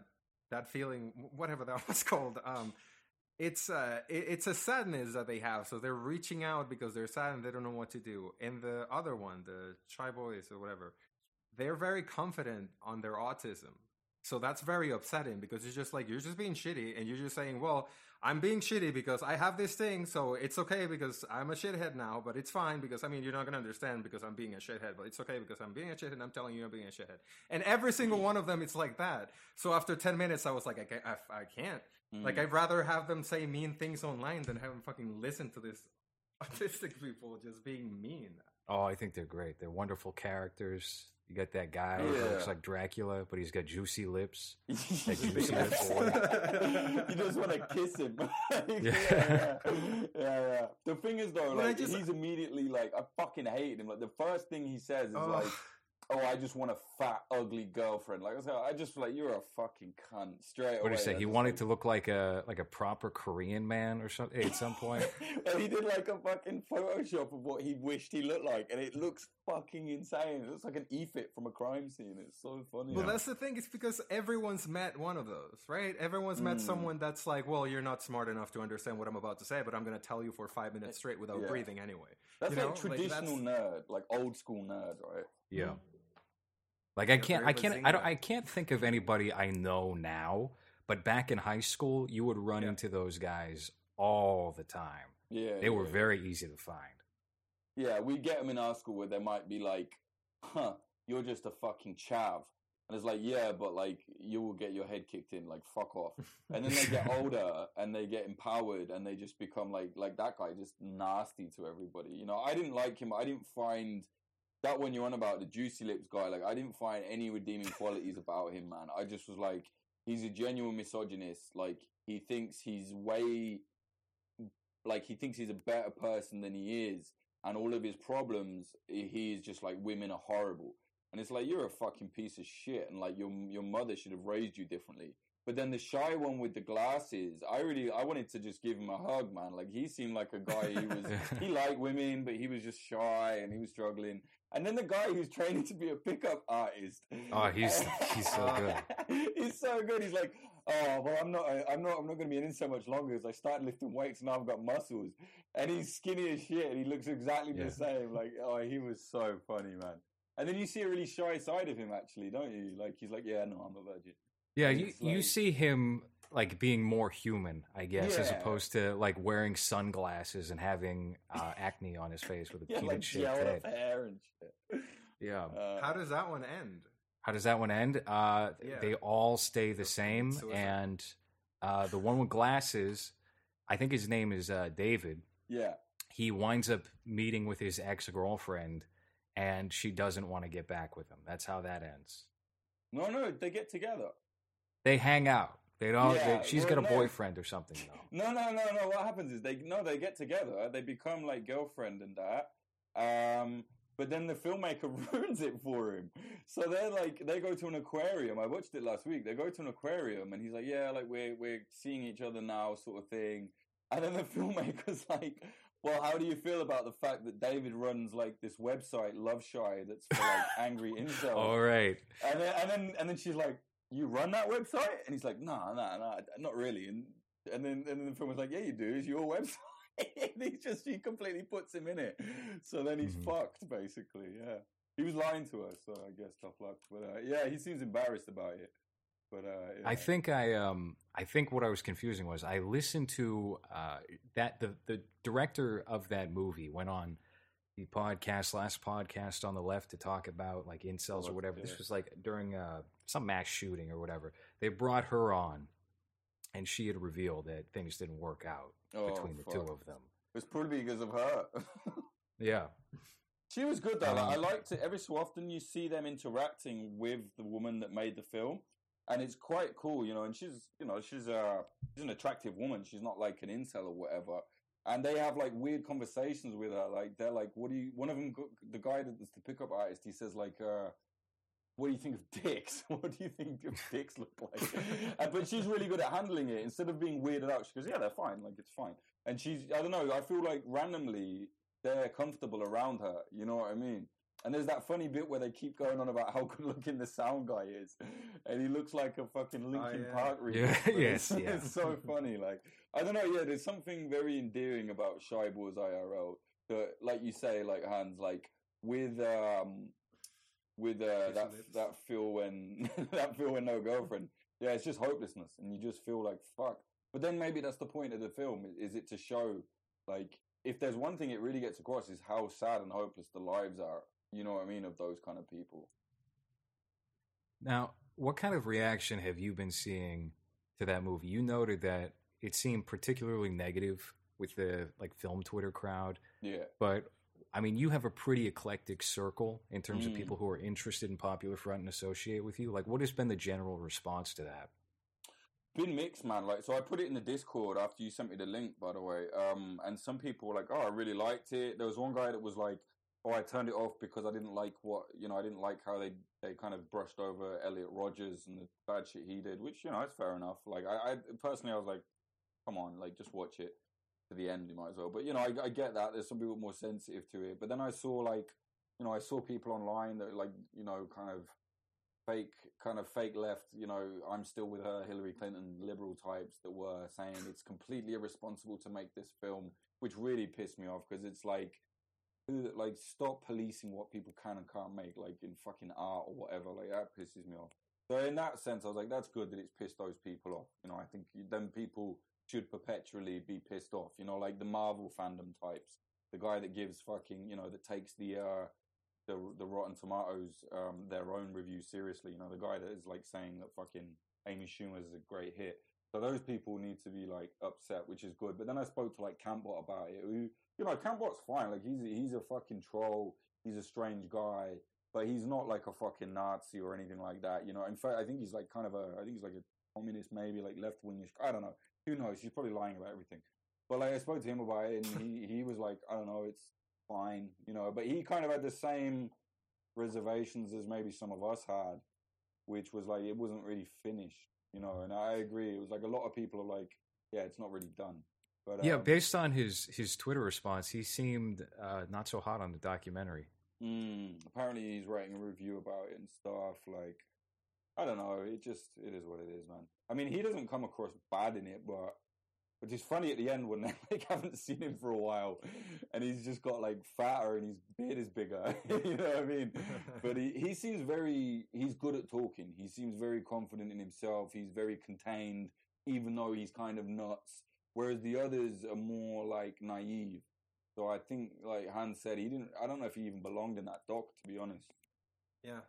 that feeling, whatever that was called, um, it's uh it, it's a sadness that they have. So they're reaching out because they're sad and they don't know what to do. And the other one the shy boys or whatever they're very confident on their autism. So that's very upsetting because it's just like you're just being shitty and you're just saying, well, I'm being shitty because I have this thing, so it's okay because I'm a shithead now, but it's fine because I mean you're not gonna understand because I'm being a shithead, but it's okay because I'm being a shithead and I'm telling you I'm being a shithead. And every single one of them, it's like that. So after ten minutes, I was like, I can't. I, I can't. Like Mm. I'd rather have them say mean things online than have them fucking listen to this autistic people just being mean. Oh, I think they're great. They're wonderful characters. You got that guy who Yeah. looks like Dracula, but he's got juicy lips. you juicy lips. just want to kiss him. yeah, Yeah. yeah, yeah, yeah. The thing is, though, like just- he's immediately like, I fucking hate him. Like the first thing he says is Oh. like, "Oh, I just want a fat, ugly girlfriend." Like I said, I just feel like you're a fucking cunt straight What away. What did he say? He wanted like- to look like a like a proper Korean man or something at some point. well, he did like a fucking Photoshop of what he wished he looked like, and it looks fucking insane. It looks like an e-fit from a crime scene. It's so funny. Well, that's the thing. It's because everyone's met one of those, right? Everyone's met Mm. someone that's like, well, you're not smart enough to understand what I'm about to say, but I'm going to tell you for five minutes straight without Yeah. breathing anyway. That's you like know, like, traditional that's- nerd, like old school nerd, right? Yeah. Like I can't, I can't, I don't. I can't think of anybody I know now. But back in high school, you would run Yeah. into those guys all the time. Yeah, They were yeah. very easy to find. Yeah, we get them in our school where they might be like, "Huh, you're just a fucking chav," and it's like, "Yeah, but like you will get your head kicked in, like fuck off." And then they get older and they get empowered and they just become like like that guy, just nasty to everybody. You know, I didn't like him. I didn't find that one you're on about the juicy lips guy, like I didn't find any redeeming qualities about him, man. I just was like, he's a genuine misogynist. Like he thinks he's way like he thinks he's a better person than he is and all of his problems he he is just like women are horrible and it's like you're a fucking piece of shit and like your your mother should have raised you differently but then the shy one with the glasses i really i wanted to just give him a hug man like he seemed like a guy who was he liked women but he was just shy and he was struggling and then the guy who's training to be a pickup artist. Oh, he's- he's so good. he's so good. He's like oh well i'm not i'm not i'm not going to be in so much longer as i started lifting weights and now i've got muscles. And he's skinny as shit and he looks exactly Yeah. the same. Like oh he was so funny man. And then you see a really shy side of him actually don't you? Like he's like yeah no i'm a virgin Yeah, you it's you see him like being more human, I guess, as opposed to like wearing sunglasses and having uh, acne on his face with a yeah peanut like shaped gel head. hair and shit Yeah. uh, How does that one end? How does that one end? Uh, Yeah. They all stay the same, suicide. and uh, the one with glasses, I think his name is uh, David. yeah He winds up meeting with his ex girlfriend, and she doesn't want to get back with him. That's how that ends. no no they get together They hang out. They don't. Yeah, they, she's got a no. boyfriend or something though. No, no, no, no. What happens is they no, they get together, they become like girlfriend and that. Um, but then the filmmaker ruins it for him. So they're like, they go to an aquarium. I watched it last week. They go to an aquarium, and he's like, "Yeah, like we're we're seeing each other now, sort of thing." And then the filmmaker's like, "Well, how do you feel about the fact that David runs like this website, Love Shy, that's for like angry incels?" All right. And then, and then, and then she's like, "You run that website?" And he's like, "No, no, no, not really." And and then, and then the film was like, "Yeah, you do. It's your website." and he just he completely puts him in it. So then he's Mhm. fucked, basically. Yeah, he was lying to us, so I guess tough luck. But uh, yeah, he seems embarrassed about it. But uh, I think I um I think what I was confusing was I listened to uh that the the director of that movie went on the podcast last podcast on the left to talk about like incels or whatever. yeah. This was like during uh some mass shooting or whatever. They brought her on and she had revealed that things didn't work out Oh, between the two of them. It's probably because of her. Yeah. She was good though. Like, I liked it. Every so often, you see them interacting with the woman that made the film, and it's quite cool, you know. And she's, you know, she's a she's an attractive woman. She's not like an incel or whatever. And they have like weird conversations with her. Like they're like, "What do you?" One of them, the guy that's the pickup artist, he says like, uh, "What do you think of dicks? what do you think of dicks look like?" Uh, but she's really good at handling it. Instead of being weirded out, she goes, "Yeah, they're fine. Like it's fine." And she's, I don't know. I feel like randomly they're comfortable around her. You know what I mean? And there's that funny bit where they keep going on about how good looking the sound guy is, and he looks like a fucking Linkin yeah. Park remix. Yeah, yes, it's, yeah. it's so funny. Like I don't know. Yeah, there's something very endearing about Shy Boys IRL. That, like you say, like Hans, like with um with uh, that lips. that feel when that feel when no girlfriend. Yeah, it's just hopelessness, and you just feel like fuck. But then maybe that's the point of the film: is it to show like if there's one thing it really gets across is how sad and hopeless the lives are. You know what I mean of those kind of people. Now, what kind of reaction have you been seeing to that movie? You noted that it seemed particularly negative with the like film Twitter crowd, Yeah. but I mean, you have a pretty eclectic circle in terms of Mm. people who are interested in Popular Front and associate with you. Like, what has been the general response to that? been mixed, man. Like, so I put it in the Discord after you sent me the link, by the way. Um, and some people were like, "Oh, I really liked it." There was one guy that was like, "Oh, I turned it off because I didn't like what you know. I didn't like how they they kind of brushed over Elliot Rogers and the bad shit he did." Which you know, it's fair enough. Like, I, I personally, I was like, "Come on, like, just watch it to the end. You might as well." But you know, I, I get that. There's some people more sensitive to it. But then I saw like, you know, I saw people online that like, you know, kind of fake kind of fake left you know i'm still with her hillary clinton liberal types that were saying it's completely irresponsible to make this film which really pissed me off because it's like like stop policing what people can and can't make like in fucking art or whatever like that pisses me off so in that sense i was like that's good that it's pissed those people off you know i think then people should perpetually be pissed off you know like the marvel fandom types the guy that gives fucking you know that takes the uh the the Rotten Tomatoes um, their own review seriously. You know, the guy that is like saying that fucking Amy Schumer is a great hit. So those people need to be like upset, which is good. But then I spoke to like Kantbot about it. Who, you know, Kantbot's fine. Like he's he's a fucking troll. He's a strange guy, but he's not like a fucking Nazi or anything like that. You know, in fact, I think he's like kind of a I think he's like a communist, maybe like left wingish. I don't know. Who knows? He's probably lying about everything. But like I spoke to him about it, and he he was like, I don't know, it's fine, you know. But he kind of had the same reservations as maybe some of us had, which was like it wasn't really finished, you know. And I agree, it was like a lot of people are like, yeah, it's not really done. But yeah, um, based on his his Twitter response, he seemed uh, not so hot on the documentary. Mm, apparently he's writing a review about it and stuff. Like, I don't know. It just it is what it is, man. I mean, he doesn't come across bad in it, but which is funny at the end when they like haven't seen him for a while, and he's just got like fatter and his beard is bigger. you know what I mean? But he he seems very he's good at talking. He seems very confident in himself. He's very contained, even though he's kind of nuts. Whereas the others are more like naive. So I think, like Hans said, he didn't. I don't know if he even belonged in that doc, to be honest. Yeah.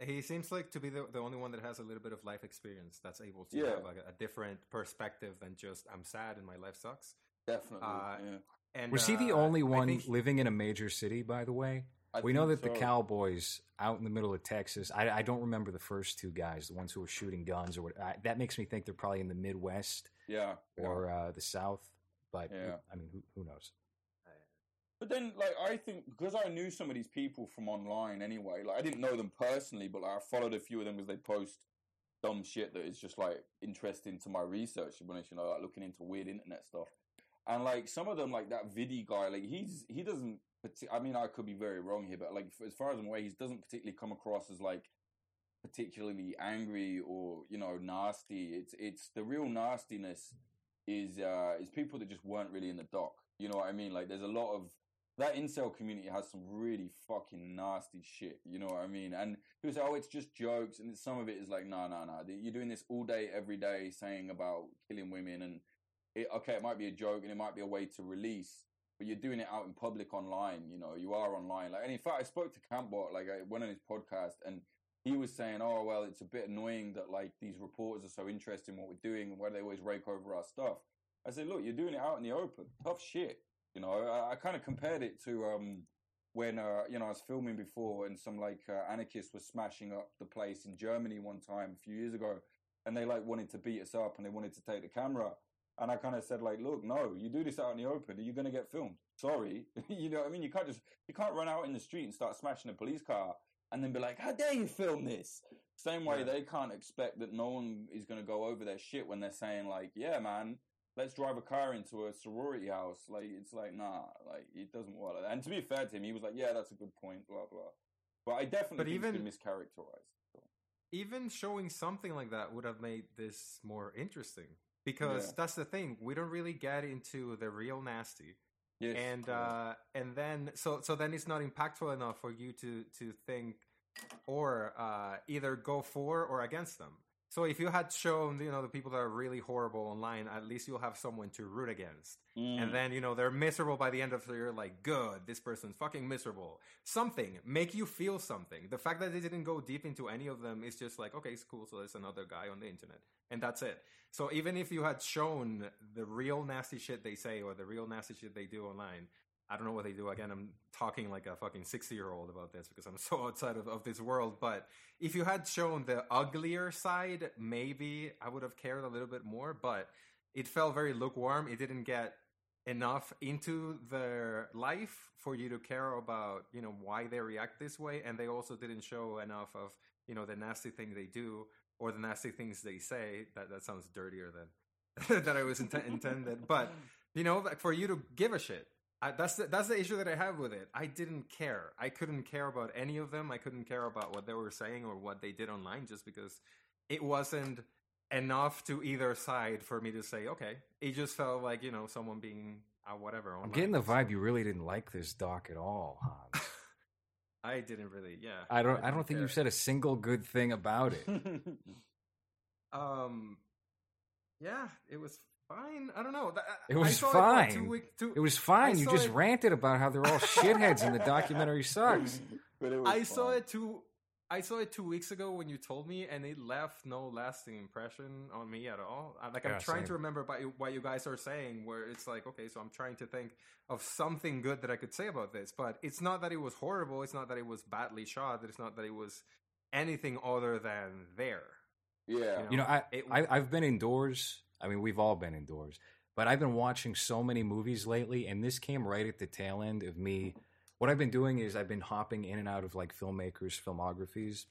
He seems like to be the, the only one that has a little bit of life experience that's able to Yeah. have like a, a different perspective than just I'm sad and my life sucks. Definitely. Uh, yeah. And Was he the uh, only one think he- living in a major city? By the way, I we know that think the. Cowboys out in the middle of Texas. I, I don't remember the first two guys, the ones who were shooting guns or what. I, that makes me think they're probably in the Midwest Yeah. yeah. or uh, the South. But Yeah. I mean, who, who knows? But then, like, I think because I knew some of these people from online anyway, like, I didn't know them personally, but like, I followed a few of them because they post dumb shit that is just like interesting to my research. Be honest, you know, like looking into weird internet stuff. And like some of them, like that Vidi guy, like he's he doesn't. I mean, I could be very wrong here, but like as far as I'm aware, he doesn't particularly come across as like particularly angry or you know nasty. It's it's the real nastiness is uh is people that just weren't really in the doc. You know what I mean? Like there's a lot of that incel community has some really fucking nasty shit. You know what I mean? And people say, "Oh, it's just jokes," and some of it is like, "No, no, no. You're doing this all day, every day, saying about killing women, and it, okay, it might be a joke, and it might be a way to release." But you're doing it out in public online, you know. You are online, like. And in fact, I spoke to Kantbot, like, I went on his podcast, and he was saying, "Oh, well, it's a bit annoying that like these reporters are so interested in what we're doing, and why they always rake over our stuff." I said, "Look, you're doing it out in the open. Tough shit." You know, I, I kind of compared it to um, when uh, you know I was filming before, and some like uh, anarchists were smashing up the place in Germany one time a few years ago, and they like wanted to beat us up and they wanted to take the camera. And I kind of said like, look, no, you do this out in the open, you're going to get filmed. Sorry, you know what I mean? You can't just you can't run out in the street and start smashing a police car and then be like, how dare you film this? Same way yeah. they can't expect that no one is going to go over their shit when they're saying like, yeah, man, let's drive a car into a sorority house. Like it's like nah, like it doesn't work. Like and to be fair to him, he was like, yeah, that's a good point, blah blah. But I definitely but think even, mischaracterized. So. Even showing something like that would have made this more interesting because yeah. that's the thing. We don't really get into the real nasty. Yes, and uh, and then so so then it's not impactful enough for you to to think or uh, either go for or against them. So if you had shown, you know, the people that are really horrible online, at least you'll have someone to root against. Mm. And then, you know, they're miserable by the end of the year, like, good, this person's fucking miserable. Something, make you feel something. The fact that they didn't go deep into any of them is just like, okay, it's cool, so there's another guy on the internet. And that's it. So even if you had shown the real nasty shit they say or the real nasty shit they do online, I don't know what they do. Again, I'm talking like a fucking 60 year old about this because I'm so outside of, of this world. But if you had shown the uglier side, maybe I would have cared a little bit more. But it felt very lukewarm. It didn't get enough into their life for you to care about, you know, why they react this way. And they also didn't show enough of, you know, the nasty thing they do or the nasty things they say. That, that sounds dirtier than that I was int- intended. But, you know, like for you to give a shit I, that's the, that's the issue that I have with it. I didn't care. I couldn't care about any of them. I couldn't care about what they were saying or what they did online, just because it wasn't enough to either side for me to say, okay. It just felt like you know someone being uh, whatever. Online. I'm getting the vibe you really didn't like this doc at all, Hans. I didn't really. Yeah. I don't. I, I don't think you said a single good thing about it. um. Yeah, it was fine. I don't know. It was fine. It, week, two, it was fine. you just it, ranted about how they're all shitheads and the documentary sucks. I fun. saw it two. I saw it two weeks ago when you told me, and it left no lasting impression on me at all. Like I'm yeah, trying same. to remember about what you guys are saying, where it's like, okay, so I'm trying to think of something good that I could say about this, but it's not that it was horrible. It's not that it was badly shot. It's not that it was anything other than there. Yeah, you know, you know I, it, I I've been indoors I mean, we've all been indoors, but I've been watching so many movies lately, and this came right at the tail end of me. What I've been doing is I've been hopping in and out of like filmmakers' filmographies,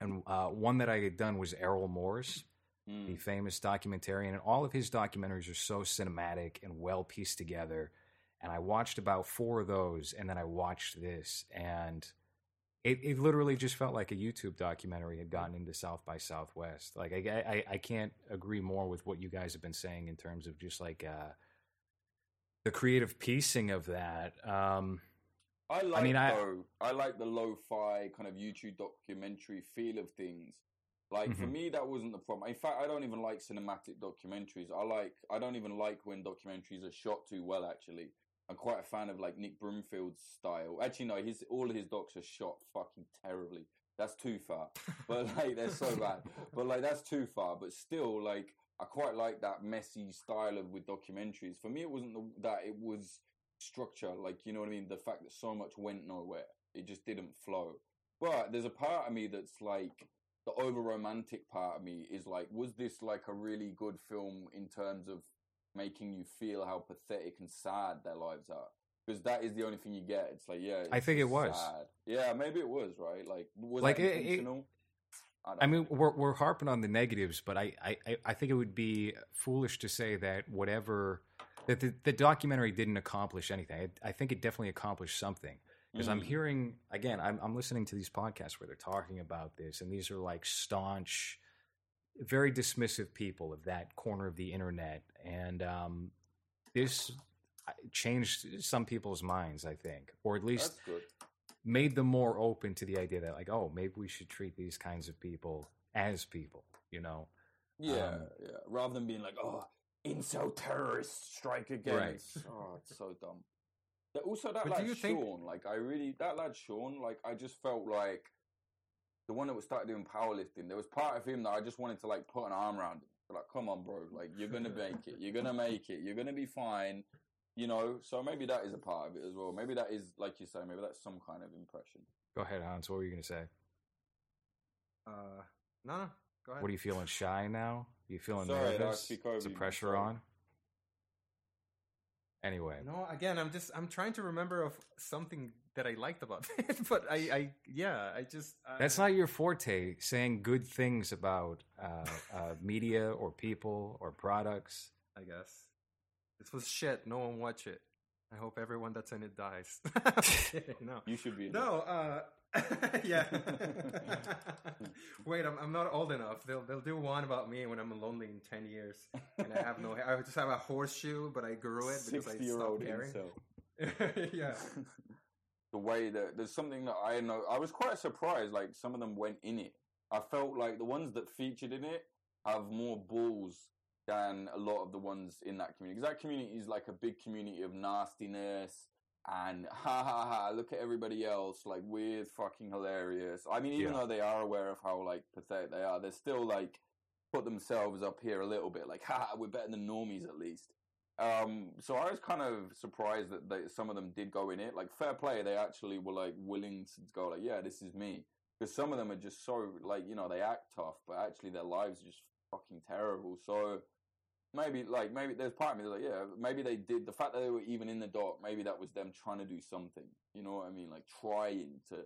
and uh, one that I had done was Errol Morris, mm. the famous documentarian, and all of his documentaries are so cinematic and well pieced together. And I watched about four of those, and then I watched this, and it, it literally just felt like a YouTube documentary had gotten into South by Southwest. Like I, I, I can't agree more with what you guys have been saying in terms of just like uh, the creative piecing of that. Um, I like I mean, though, I, I like the lo-fi kind of YouTube documentary feel of things. Like mm-hmm. for me, that wasn't the problem. In fact, I don't even like cinematic documentaries. I like I don't even like when documentaries are shot too well. Actually, I'm quite a fan of like Nick Broomfield's style. Actually, no, his all of his docs are shot fucking terribly. That's too far. But like they're so bad. But like that's too far. But still, like I quite like that messy style of with documentaries. For me, it wasn't the, that. It was structure. Like you know what I mean. The fact that so much went nowhere. It just didn't flow. But there's a part of me that's like the over romantic part of me is like, was this like a really good film in terms of making you feel how pathetic and sad their lives are because that is the only thing you get. It's like, yeah, I think it was. Sad. Yeah, maybe it was right. Like, was like it, intentional? It, I, I mean, we're we're harping on the negatives, but I, I I think it would be foolish to say that whatever that the, the documentary didn't accomplish anything. I, I think it definitely accomplished something because mm. I'm hearing again. I'm I'm listening to these podcasts where they're talking about this, and these are like staunch very dismissive people of that corner of the internet, and um, this changed some people's minds. I think, or at least made them more open to the idea that, like, oh, maybe we should treat these kinds of people as people. You know, Yeah, Um, yeah. Rather than being like, oh, incel terrorists strike again. Right. It's, oh, it's so dumb. But also that But lad you think- Sean, like I really that lad Sean, like I just felt like the one that was started doing powerlifting. There was part of him that I just wanted to like put an arm around him. Like, come on, bro. Like you're gonna make it. You're gonna make it. You're gonna be fine. You know. So maybe that is a part of it as well. Maybe that is like you say. Maybe that's some kind of impression. go ahead, Hans. What were you going to say? Uh, no, no. Go ahead. What are you feeling shy now? you feeling Sorry, nervous? speak Is the pressure Sorry. on? Anyway, No, again, I'm just I'm trying to remember of something that I liked about it, but I, I yeah, I just uh, that's not your forte. Saying good things about uh, uh, media or people or products. I guess this was shit. No one watch it. I hope everyone that's in it dies. no, You should be. no, uh, yeah. Wait, I'm I'm not old enough. They'll they'll do one about me when I'm lonely in ten years, and I have no hair. I just have a horseshoe, but I grew it because I Sixty-year-old stopped caring. yeah. the way that there's something that I know. I was quite surprised. Like some of them went in it. I felt like the ones that featured in it have more balls than a lot of the ones in that community. Because that community is like a big community of nastiness and ha ha ha. Look at everybody else. Like we're fucking hilarious. I mean, even Yeah. though they are aware of how like pathetic they are, they're still like put themselves up here a little bit. Like ha, ha we're better than normies at least. Um, so I was kind of surprised that they, some of them did go in it. Like fair play, they actually were like willing to go like, yeah, this is me. Because some of them are just so like you know they act tough, but actually their lives are just fucking terrible. So maybe like maybe there's part of me that's like yeah maybe they did the fact that they were even in the dark maybe that was them trying to do something you know what I mean like trying to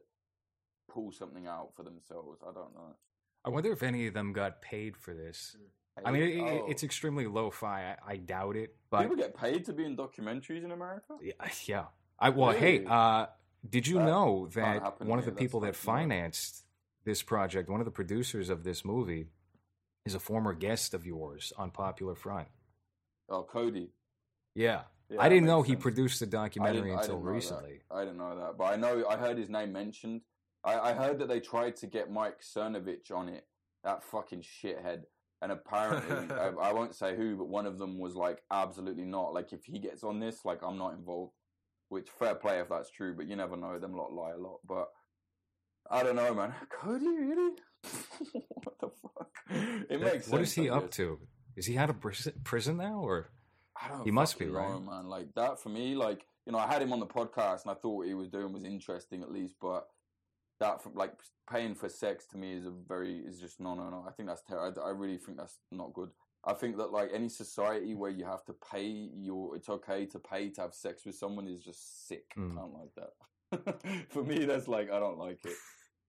pull something out for themselves. I don't know. I wonder if any of them got paid for this. I mean, it, it- Oh. it's extremely lo-fi. I, I doubt it, but people get paid to be in documentaries in America. Yeah, yeah. I well, hey, uh, did you That know that one of the people that financed this project, one of the producers of this movie, is a former guest of yours on Popular Front? Oh, Cody. Yeah, Yeah, I didn't know makes he produced the documentary didn't, I until that. recently. I didn't know that, but I know I heard his name mentioned. I, I heard that they tried to get Mike Cernovich on it, that fucking shithead. And apparently, I, I won't say who, but one of them was like, absolutely not. Like, if he gets on this, like, I'm not involved. Which fair play if that's true, but you never know. Them lot lie a lot. But I don't know, man. Cody, really? what the fuck? It makes sense. What is he up to? Is he out of pris- prison now, or I don't He must be, right? know, man. Like that for me, like you know, I had him on the podcast and I thought what he was doing was interesting at least, but that from like paying for sex to me is a very is just no no no. I think that's terrible. I, I really think that's not good. I think that like any society where you have to pay your, it's okay to pay to have sex with someone is just sick. Mm. I don't like that. for me, that's like I don't like it.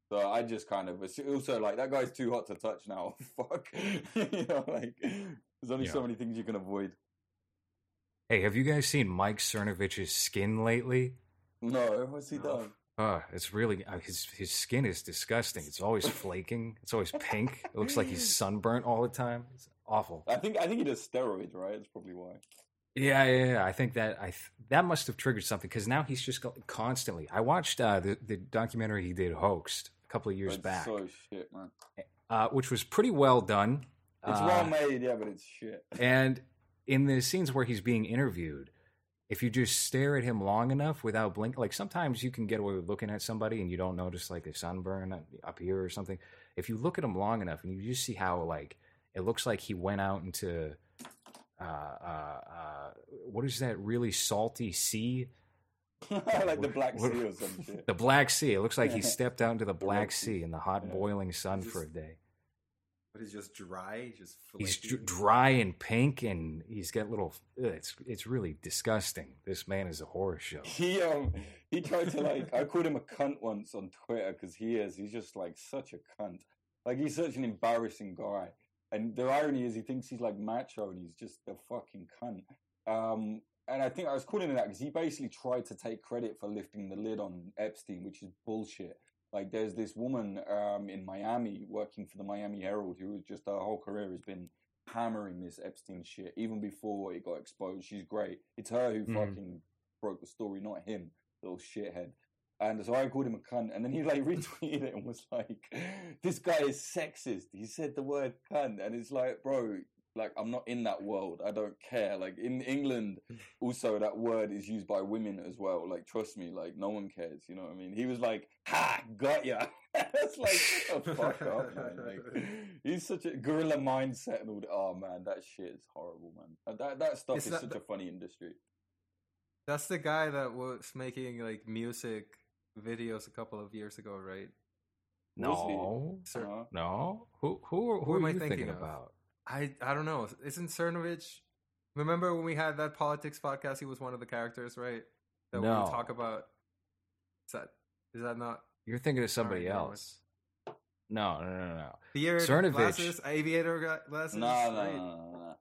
So I just kind of it's also like that guy's too hot to touch now. Fuck, you know, like there's only so many things you can avoid. hey, have you guys seen Mike Cernovich's skin lately? No, what's he done? Uh, it's really uh, his his skin is disgusting. It's always flaking. It's always pink. It looks like he's sunburnt all the time. It's awful. I think I think he does steroids, right? That's probably why. Yeah, yeah, yeah. I think that I th- that must have triggered something because now he's just constantly. I watched uh, the the documentary he did, Hoaxed, couple of years It's back, so shit, man. uh, which was pretty well done. It's Uh, well made, yeah, but it's shit. And in the scenes where he's being interviewed, if you just stare at him long enough without blinking, like sometimes you can get away with looking at somebody and you don't notice like a sunburn up- up here or something. If you look at him long enough and you just see how like it looks like he went out into uh, uh, uh, what is that really salty sea? like the Black Sea or some shit. The Black Sea. It looks like he stepped out into the Black Sea. Sea in the hot Yeah. boiling sun Just- for a day. But he's just dry, just He's flaky. dr- dry and pink, and he's got little. ugh, It's it's really disgusting. This man is a horror show. He um he tried to like I called him a cunt once on Twitter because he is he's just like such a cunt. Like he's such an embarrassing guy. And the irony is he thinks he's like macho and he's just a fucking cunt. Um and I think I was calling him that because he basically tried to take credit for lifting the lid on Epstein, which is bullshit. Like there's this woman um in Miami working for the Miami Herald who just her whole career has been hammering this Epstein shit even before it got exposed. She's great. It's her who Mhm. fucking broke the story, not him, little shithead. And so I called him a cunt, and then he like retweeted it and was like, "This guy is sexist." He said the word cunt, and it's like, bro, like I'm not in that world. I don't care. Like in England, also that word is used by women as well. Like trust me, like no one cares. You know what I mean? He was like, "Ha, got ya." That's like shut the fuck up, man. Like he's such a gorilla mindset and all. That. Oh man, that shit is horrible, man. Uh, That that stuff It's is not such the- a funny industry. That's the guy that was making like music videos a couple of years ago, right? Was? No, Sir, no. Who who who, Who are am I you thinking, thinking about? I I don't know. Isn't Cernovich? Remember when we had that politics podcast? He was one of the characters, right? That we No. would talk about. Is that is that not You're thinking of somebody never else. No, no, no, no. beard Cernovich. glasses, aviator glasses? No, no, right? no, no, no.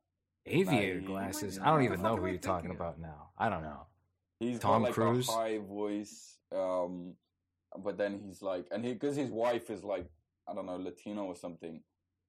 Aviator he- glasses. I don't even know who you're talking of? about now. I don't know. He's Tom got like Cruise? a high voice, um, but then he's like, and he because his wife is like, I don't know, Latino or something.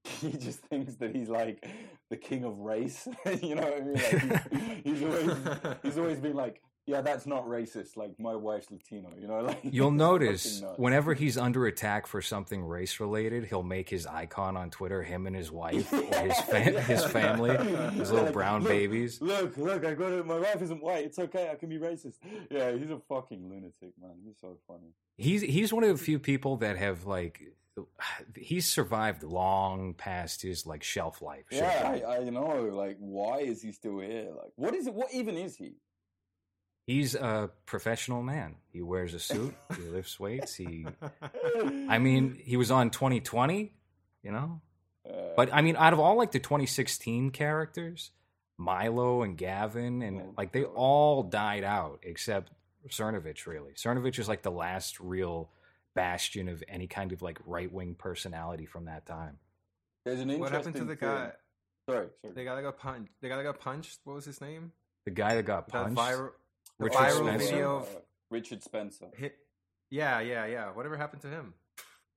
He just thinks that he's like the king of race. you know what I mean? Like he's, he's always he's always been like, yeah, that's not racist. Like my wife's Latino. You know, like You'll notice whenever he's under attack for something race related, he'll make his icon on Twitter him and his wife or his fa- Yeah. his family, his little Like, brown look, babies. Look, look, I got it. My wife isn't white. It's okay. I can be racist. Yeah, he's a fucking lunatic, man. He's so funny. He's he's one of the few people that have like he's survived long past his like shelf life. shelf Yeah, life. I, I know. Like, why is he still here? Like, what is it? What even is he? He's a professional man. He wears a suit. he lifts weights. He, I mean, he was on 2020. You know, Uh, But I mean, out of all like the 2016 characters, Milo and Gavin, and Oh, like they all died out except Cernovich. Really, Cernovich is like the last real bastion of any kind of like right wing personality from that time. there's an What happened to the thing- guy? Sorry, sorry. The guy that got punched. The guy that got punched. What was his name? The guy that got That punched, viral. the Richard viral Spencer? video of Uh, Richard Spencer. hit. Yeah, yeah, yeah. Whatever happened to him?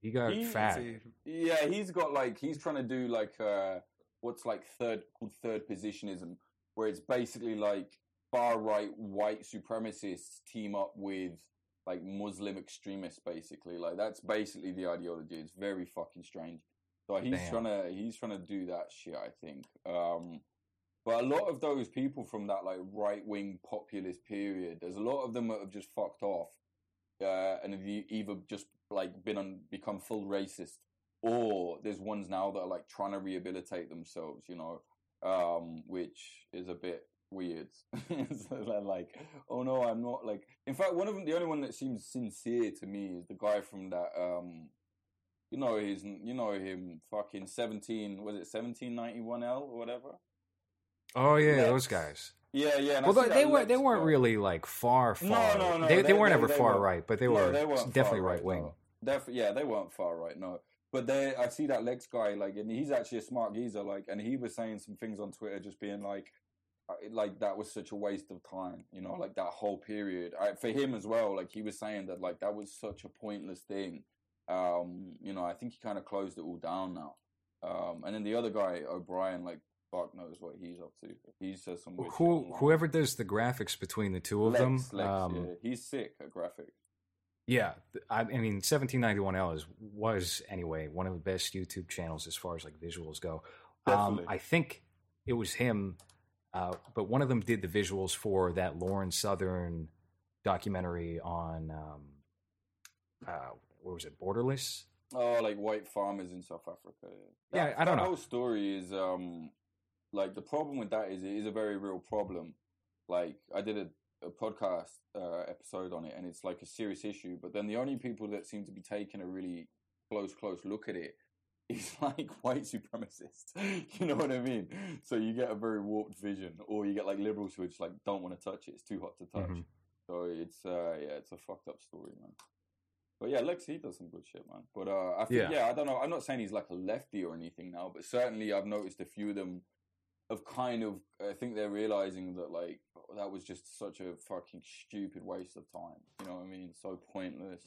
he got He- fat. See, Yeah, he's got like he's trying to do like uh what's like third called third positionism, where it's basically like far right white supremacists team up with like Muslim extremists, basically. Like that's basically the ideology. It's very fucking strange. So he's Damn. trying to he's trying to do that shit. I think. Um, but a lot of those people from that like right wing populist period, there's a lot of them that have just fucked off, uh, and have either just like been on become full racist, or there's ones now that are like trying to rehabilitate themselves. You know, um, which is a bit weird. so like, oh no, I'm not like. In fact, one of them, the only one that seems sincere to me is the guy from that. um you know his, you know him, fucking seventeen. Was it seventeen ninety one L or whatever? oh yeah, Lex. those guys. Yeah, yeah. Well, see they weren't. They weren't really like far, far. no, no, They, they, they- weren't they- ever they far weren't- right, but they No, were they definitely right wing. no. Def- yeah, they weren't far right. No, but they. I see that Lex guy like, and he's actually a smart geezer. Like, and he was saying some things on Twitter, just being like, like that was such a waste of time. You know, like that whole period I, for him as well. Like he was saying that like that was such a pointless thing. Um, you know, I think he kind of closed it all down now. Um, and then the other guy, O'Brien, like fuck knows what he's up to. He says some Who whoever does the graphics between the two of Lex, them, Lex, um, yeah. he's sick at graphics. Yeah, I, I mean, 1791L is was anyway one of the best YouTube channels as far as like visuals go. Um, I think it was him, uh, but one of them did the visuals for that Lauren Southern documentary on um, uh, what was it, Borderless? Oh, like white farmers in South Africa. Yeah, I don't know. The whole story is um, like the problem with that is it is a very real problem. Like I did a, a podcast uh, episode on it, and it's like a serious issue. But then the only people that seem to be taking a really close, close look at it is like white supremacists. you know what I mean? So you get a very warped vision, or you get like liberals who are just like don't want to touch it. It's too hot to touch. Mhm. So it's uh, yeah, it's a fucked up story, man. But yeah, Lex he does some good shit, man. But uh, I think Yeah. yeah. I don't know. I'm not saying he's like a lefty or anything now, but certainly I've noticed a few of them have kind of. I think they're realizing that like that was just such a fucking stupid waste of time. You know what I mean? So pointless.